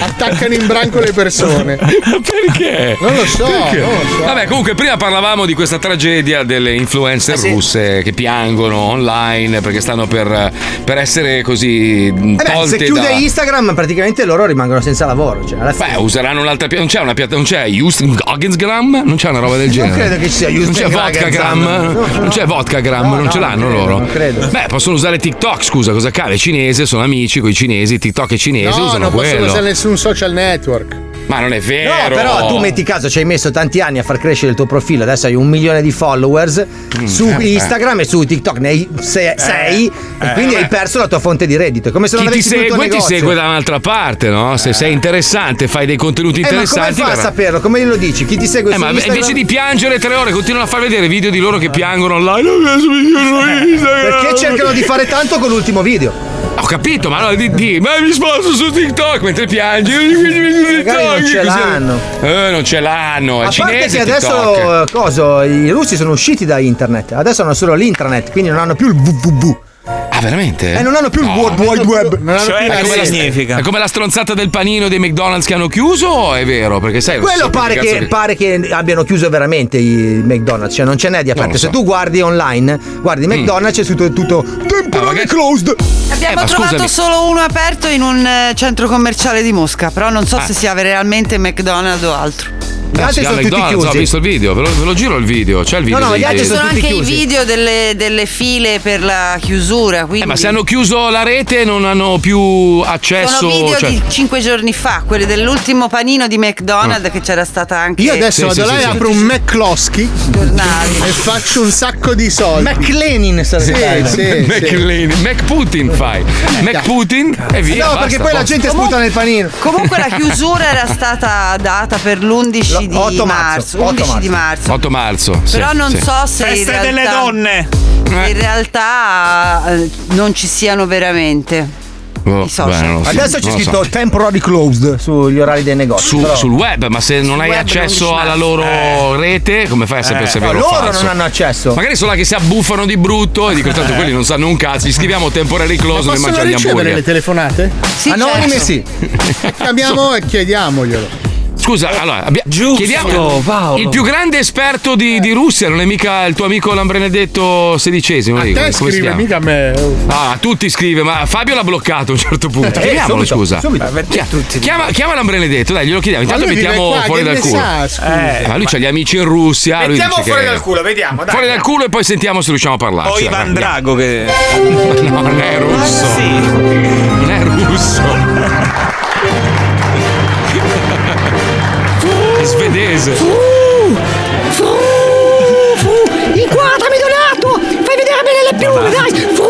Attaccano in branco le persone. Perché? Non lo so, Perché? non lo so. Vabbè, comunque prima parlavamo di questa tragedia delle influencer russe che piangono online perché stanno per, per essere così Eh beh, tolte se chiude da... Instagram, praticamente loro rimangono senza lavoro. Cioè, alla fine. Beh, useranno un'altra piattaforma. Non c'è una piattaforma. Non c'è Houston Goggins Non c'è una roba del genere. credo che ci sia Non c'è Houston Vodka. Gram. No, Non c'è Vodka Gram. No, non no, ce l'hanno non credo, loro. non credo. Beh, possono usare TikTok. Scusa, cosa cade? Cinese, sono amici con i cinesi. TikTok è cinese, No, usano non possono quello. usare nessun social network. Ma non è No, vero. però tu metti caso, ci hai messo tanti anni a far crescere il tuo profilo, adesso hai un milione di followers su eh, beh. Instagram e su TikTok ne hai se- sei, e quindi hai perso la tua fonte di reddito. È come se non Chi ti avessi tuo segue ti segue da un'altra parte, no? Se sei interessante, fai dei contenuti Eh, ma come interessanti. fa a saperlo? Come glielo dici? Chi ti segue Eh, su ma Instagram? invece di piangere tre ore, continuano a far vedere video di loro che piangono online. Perché cercano di fare tanto con l'ultimo video. Ho capito, ma allora di, di- ma mi sposto su TikTok mentre piangi. Magari non ce l'hanno. Eh, non ce l'hanno. È A parte cinese che adesso eh, coso, i russi sono usciti da internet, adesso hanno solo l'internet, quindi non hanno più il www. Ah, veramente? E non hanno più il World Wide Web. Non hanno Cioè, più È come, la, significa? è come la stronzata del panino dei McDonald's che hanno chiuso o è vero? Perché sai Quello so pare cazzo che, pare che abbiano chiuso veramente i McDonald's, cioè non ce n'è di aperto. so. Se tu guardi online, guardi McDonald's c'è tutto, tutto temporary closed. Abbiamo Eh, trovato scusami. solo uno aperto in un eh, centro commerciale di Mosca, però non so Ah. se sia veramente McDonald's o altro. Gli Ah, altri sono tutti chiusi. Ho visto il video, ve lo, ve lo giro il video. C'è il video. No, no, gli altri sono tutti anche chiusi. i video delle, delle file per la chiusura, quindi Eh, ma se hanno chiuso la rete non hanno più accesso. sono video cioè- di cinque giorni fa, quelli dell'ultimo panino di McDonald's che c'era stata anche Io adesso Sì, vado sì, là sì, e sì. apro un McCloskey giornali. e faccio un sacco di soldi. McLenin sarebbe Sì, sì, Mac sì. Lane- Mac Putin fai. Mac Putin e via. No, basta, perché poi la gente sputa nel panino. Comunque la chiusura era stata data per l'11 di 8 marzo, marzo, 8 11 di marzo. 8 marzo. sì, Però non sì. so se in Feste realtà, delle donne. Eh. in realtà eh, non ci siano veramente. Oh, beh, Adesso c'è lo so. scritto temporary closed sugli orari dei negozi. Su- però- sul web, ma se non hai accesso non alla loro rete, come fai a sapere Eh, se è vero loro falso? non hanno accesso. Magari sono là che si abbuffano di brutto e dico tanto quelli non sanno un cazzo, gli scriviamo temporary close e mangiano gli ricevere le hamburger. telefonate? Sì, Anonime certo. sì. Chiamiamo e chiediamoglielo. Scusa, allora, abbia- chiediamo Paolo. il più grande esperto di, di Russia, non è mica il tuo amico Lambrenedetto XVI, A lì, te scrive, chiama? mica a me. Ah, a tutti scrive, ma Fabio l'ha bloccato a un certo punto. Eh, Chiamiamolo, subito, scusa. subito. Chia- Chiama, chiama Lambrenedetto, dai, glielo chiediamo. Ma Intanto mettiamo qua, fuori dal culo. sa? Eh, ma lui c'ha gli amici in Russia. lui Mettiamo dice fuori che- dal culo, vediamo. Dai. Fuori dal culo e poi sentiamo se riusciamo a parlarci. Poi Dai, Ivan. Drago che. No, non è russo. Non è russo. Svedese. Inquadrami Donato! Fai vedere bene le piume, dai! Fru,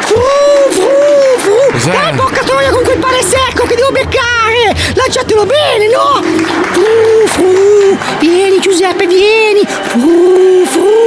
fru, fru, fru! Cos'è? Dai, porca troia con quel pane secco che devo beccare! Lanciatelo bene, no? Fru, fru! Vieni Giuseppe, vieni! Fru, fru, fru!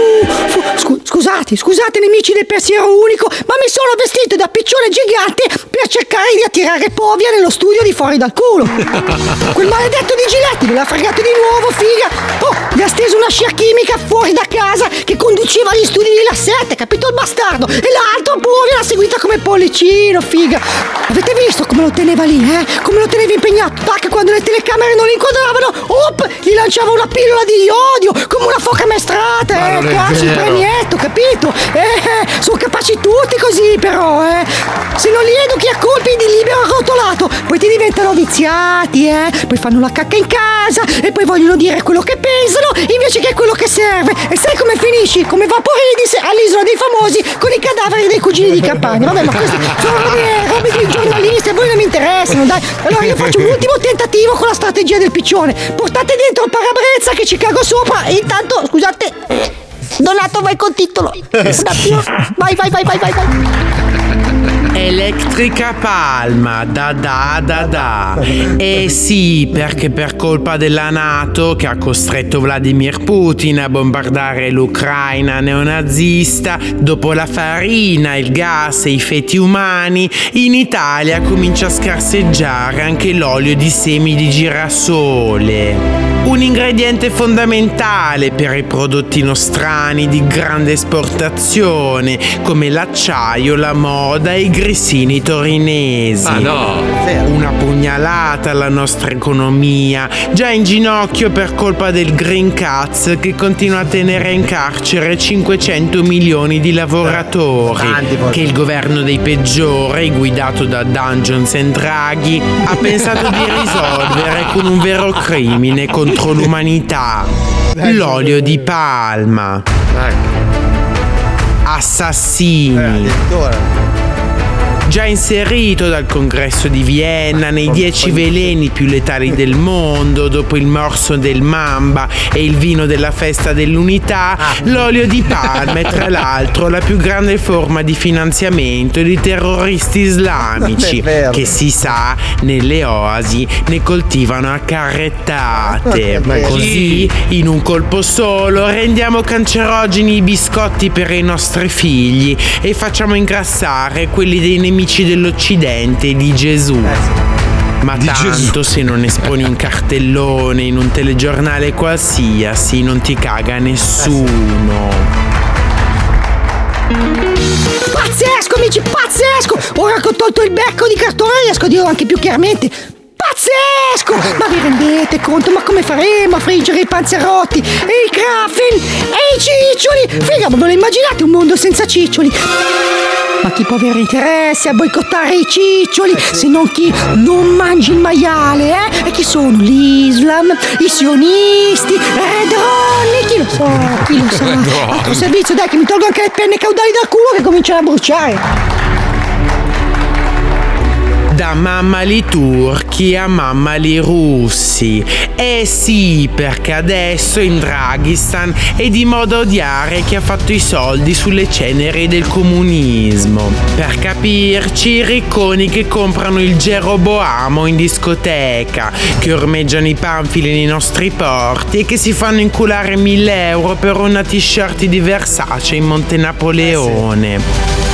Scu- scusate, scusate nemici del pensiero unico, ma mi sono vestito da piccione gigante per cercare di attirare Povia nello studio di fuori dal culo! Quel maledetto di Giletti me l'ha fregato di nuovo, figa! Oh, gli ha steso una scia chimica fuori da casa che conduceva agli studi di La 7, capito il bastardo? E l'altro pure l'ha seguita come pollicino, figa! Avete visto come lo teneva lì, eh? Come lo teneva impegnato? Tac, quando le telecamere non lo inquadravano, op, gli lanciava una pillola di odio, come una foca maestrata, Ma eh? Cazzo, il premietto, capito? Eh, sono capaci tutti così, però, eh? Se non li educhi a colpi di libero arrotolato, poi ti diventano viziati, eh? Poi fanno la cacca in casa e poi vogliono dire quello che pensano invece che quello che serve. E sai come finisci? Come Vaporidis all'isola dei famosi con i cadaveri dei cugini di campagna. Vabbè, ma queste sono robe, robe di giornalisti, a voi non mi interessano, dai. Allora io faccio un ultimo tentativo con la strategia del piccione. Portate dentro parabrezza che ci cago sopra e intanto, scusate, Donato vai col titolo. Vai, vai, vai, vai, vai, vai. Elettrica Palma, da da da da. Eh sì, perché per colpa della Nato che ha costretto Vladimir Putin a bombardare l'Ucraina neonazista, dopo la farina, il gas e i feti umani, in Italia comincia a scarseggiare anche l'olio di semi di girasole. Un ingrediente fondamentale per i prodotti nostrani di grande esportazione come l'acciaio, la moda e i grissini torinesi. Ah, no. Una pugnalata alla nostra economia, già in ginocchio per colpa del Green Cats che continua a tenere in carcere 500 milioni di lavoratori. Che il governo dei peggiori, guidato da Dungeons and Draghi, ha pensato di risolvere con un vero crimine contro l'umanità. L'olio di palma. Assassini. Già inserito dal congresso di Vienna nei 10 veleni più letali del mondo, dopo il morso del mamba e il vino della festa dell'unità, l'olio di palma è tra l'altro la più grande forma di finanziamento di terroristi islamici che si sa nelle oasi ne coltivano a carrettate. Così, in un colpo solo, rendiamo cancerogeni i biscotti per i nostri figli e facciamo ingrassare quelli dei nemici dell'Occidente e di Gesù. Ma tanto se non esponi un cartellone in un telegiornale qualsiasi non ti caga nessuno. Pazzesco, amici, pazzesco! Ora che ho tolto il becco di cartone riesco a dirlo anche più chiaramente. Pazzesco! Ma vi rendete conto? Ma come faremo a friggere i panzerotti? E i krafen? E i ciccioli? Figa, ma ve lo immaginate un mondo senza ciccioli? Ma chi può avere interesse a boicottare i ciccioli se non chi non mangi il maiale, eh? E chi sono? L'Islam, i sionisti, Red Ronnie, chi lo sa, chi lo sa. Altro servizio, dai, che mi tolgo anche le penne caudali dal culo che cominciano a bruciare. Da mammali turchi a mammali russi. Eh sì, perché adesso in Draghistan è di moda odiare chi ha fatto i soldi sulle ceneri del comunismo. Per capirci, i ricconi che comprano il Geroboamo in discoteca, che ormeggiano i panfili nei nostri porti e che si fanno inculare 1000 euro per una t-shirt di Versace in Monte Napoleone.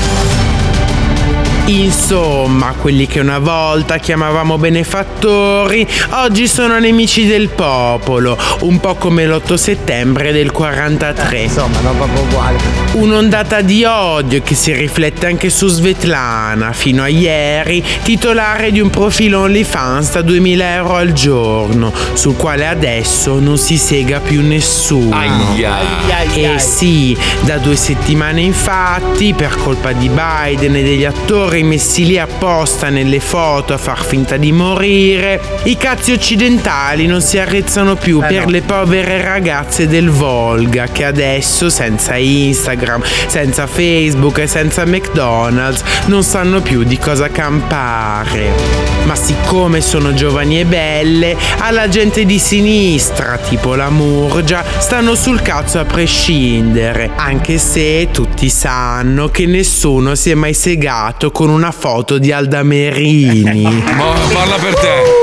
Insomma, quelli che una volta chiamavamo benefattori, oggi sono nemici del popolo, un po' come l'8 settembre del 43. Insomma, non proprio uguale. Un'ondata di odio che si riflette anche su Svetlana, fino a ieri titolare di un profilo OnlyFans da 2000 euro al giorno, sul quale adesso non si sega più nessuno. Aia. Eh sì, da due settimane infatti, per colpa di Biden e degli attori messi lì apposta nelle foto a far finta di morire, i cazzi occidentali non si arrezzano più Eh per no. le povere ragazze del Volga che adesso senza Instagram, senza Facebook e senza McDonald's non sanno più di cosa campare. Ma siccome sono giovani e belle, alla gente di sinistra, tipo la Murgia, stanno sul cazzo a prescindere, anche se tutti sanno che nessuno si è mai segato con una foto di Alda Merini. Ma parla per te.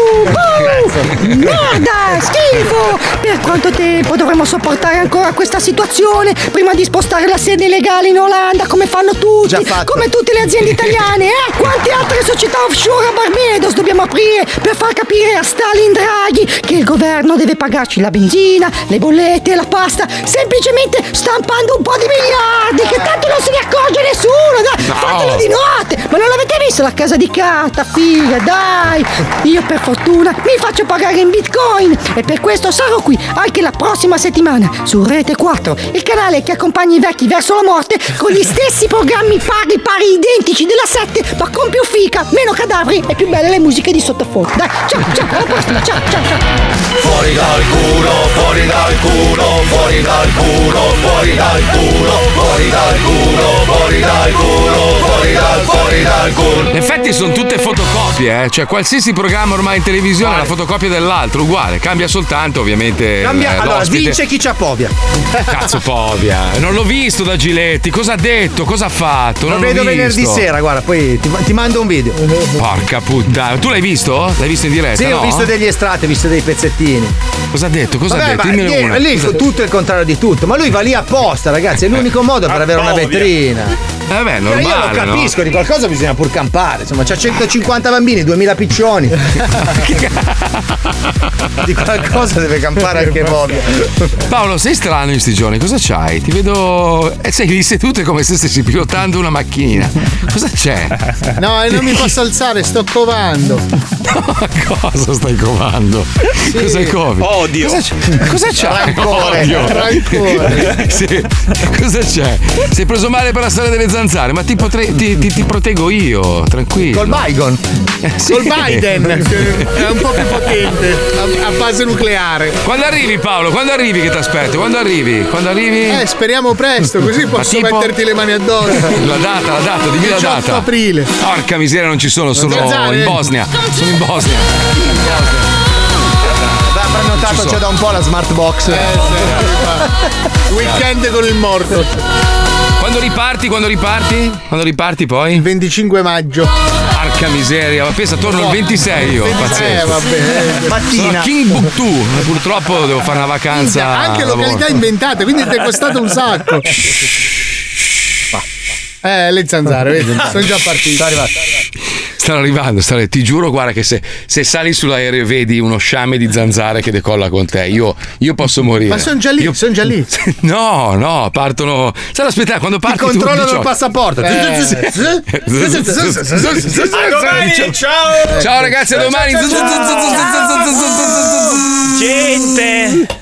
Merda, schifo! Per quanto tempo dovremo sopportare ancora questa situazione prima di spostare la sede legale in Olanda come fanno tutti, come tutte le aziende italiane, eh? Quante altre società offshore a Barbados dobbiamo aprire per far capire a Stalin Draghi che il governo deve pagarci la benzina, le bollette, la pasta, semplicemente stampando un po' di miliardi che tanto non se ne accorge nessuno, dai, No. fatelo di notte! Ma non l'avete visto la casa di carta, figa, dai! Io per fortuna mi faccio pagare in bitcoin e per questo sarò qui anche la prossima settimana su Rete 4, il canale che accompagna i vecchi verso la morte con gli stessi programmi pari pari identici della 7, ma con più fica, meno cadaveri e più belle le musiche di sottofondo. Dai, ciao, ciao, alla prossima, ciao, ciao, ciao! Fuori dal culo, fuori dal culo, fuori dal culo, fuori dal culo, fuori dal culo, fuori dal culo, fuori dal, fuori dal culo. In effetti sono tutte fotocopie, eh? cioè qualsiasi programma ormai in televisione è la fotocopia dell'altro, uguale, cambia soltanto ovviamente. Cambia, eh, allora vince chi c'ha povia. Cazzo povia, non l'ho visto da Giletti, cosa ha detto, cosa ha fatto? Lo Non l'ho vedo venerdì sera, guarda, poi ti, ti mando un video. Porca puttana, tu l'hai visto? L'hai visto in diretta? Sì, ho no? visto degli estratti, ho visto dei pezzettini. Cosa ha detto? Cosa Vabbè, ha detto? ma Dimmene lì- lì tutto è il contrario di tutto, ma lui va lì apposta, ragazzi, è l'unico modo per avere una vetrina. Eh, vabbè, Cioè, io lo normale, no? capisco, di qualcosa bisogna pur campare. Insomma, c'ha 150 bambini, 2000 piccioni. di qualcosa deve campare anche Bobby. Paolo, sei strano in sti giorni, cosa c'hai? Ti vedo. Eh, sei lì seduto come se stessi pilotando una macchina. Cosa c'è? No, e non mi posso alzare, sto covando. Cosa stai covando? Cosa covi? Odio. Cosa c'è? Cosa c'è? Rancore. Odio. Rancore. Sì. Cosa c'è? Sei preso male per la storia delle zanzare, ma ti, potrei, ti, ti- ti proteggo io, tranquillo. Col Biden. sì. Col Biden, è un po' più potente, a, a base nucleare. Quando arrivi Paolo? Quando arrivi che ti aspetto? Quando arrivi? Quando arrivi? Eh, speriamo presto, così posso tipo? metterti le mani addosso. La data, la data, dimmi la 18 data. aprile. Porca miseria, non ci sono, sono Zanzare? in Bosnia. Sono in Bosnia. Va prenotato, Ci so. c'è da un po' la smart box. Eh, Weekend con il morto. Quando riparti? Quando riparti? Quando riparti poi? Il 25 maggio. Porca miseria, ma pensa, torno il 26 io. 26, pazzesco. vabbè. Sono a Mattina. Timbuktu. Purtroppo devo fare una vacanza. Anche località inventate, quindi ti è costato un sacco. Eh, le zanzare, vedi, sono già partite. Stanno arrivando, stanno- ti giuro, guarda che se, se sali sull'aereo e vedi uno sciame di zanzare che decolla con te, io, io posso morire. Ma sono già lì, sono già lì. No, no, partono. Stai aspettare quando parti tu, controllano il 18. passaporto. Eh. ciao! Ciao ragazzi, a domani. Gente!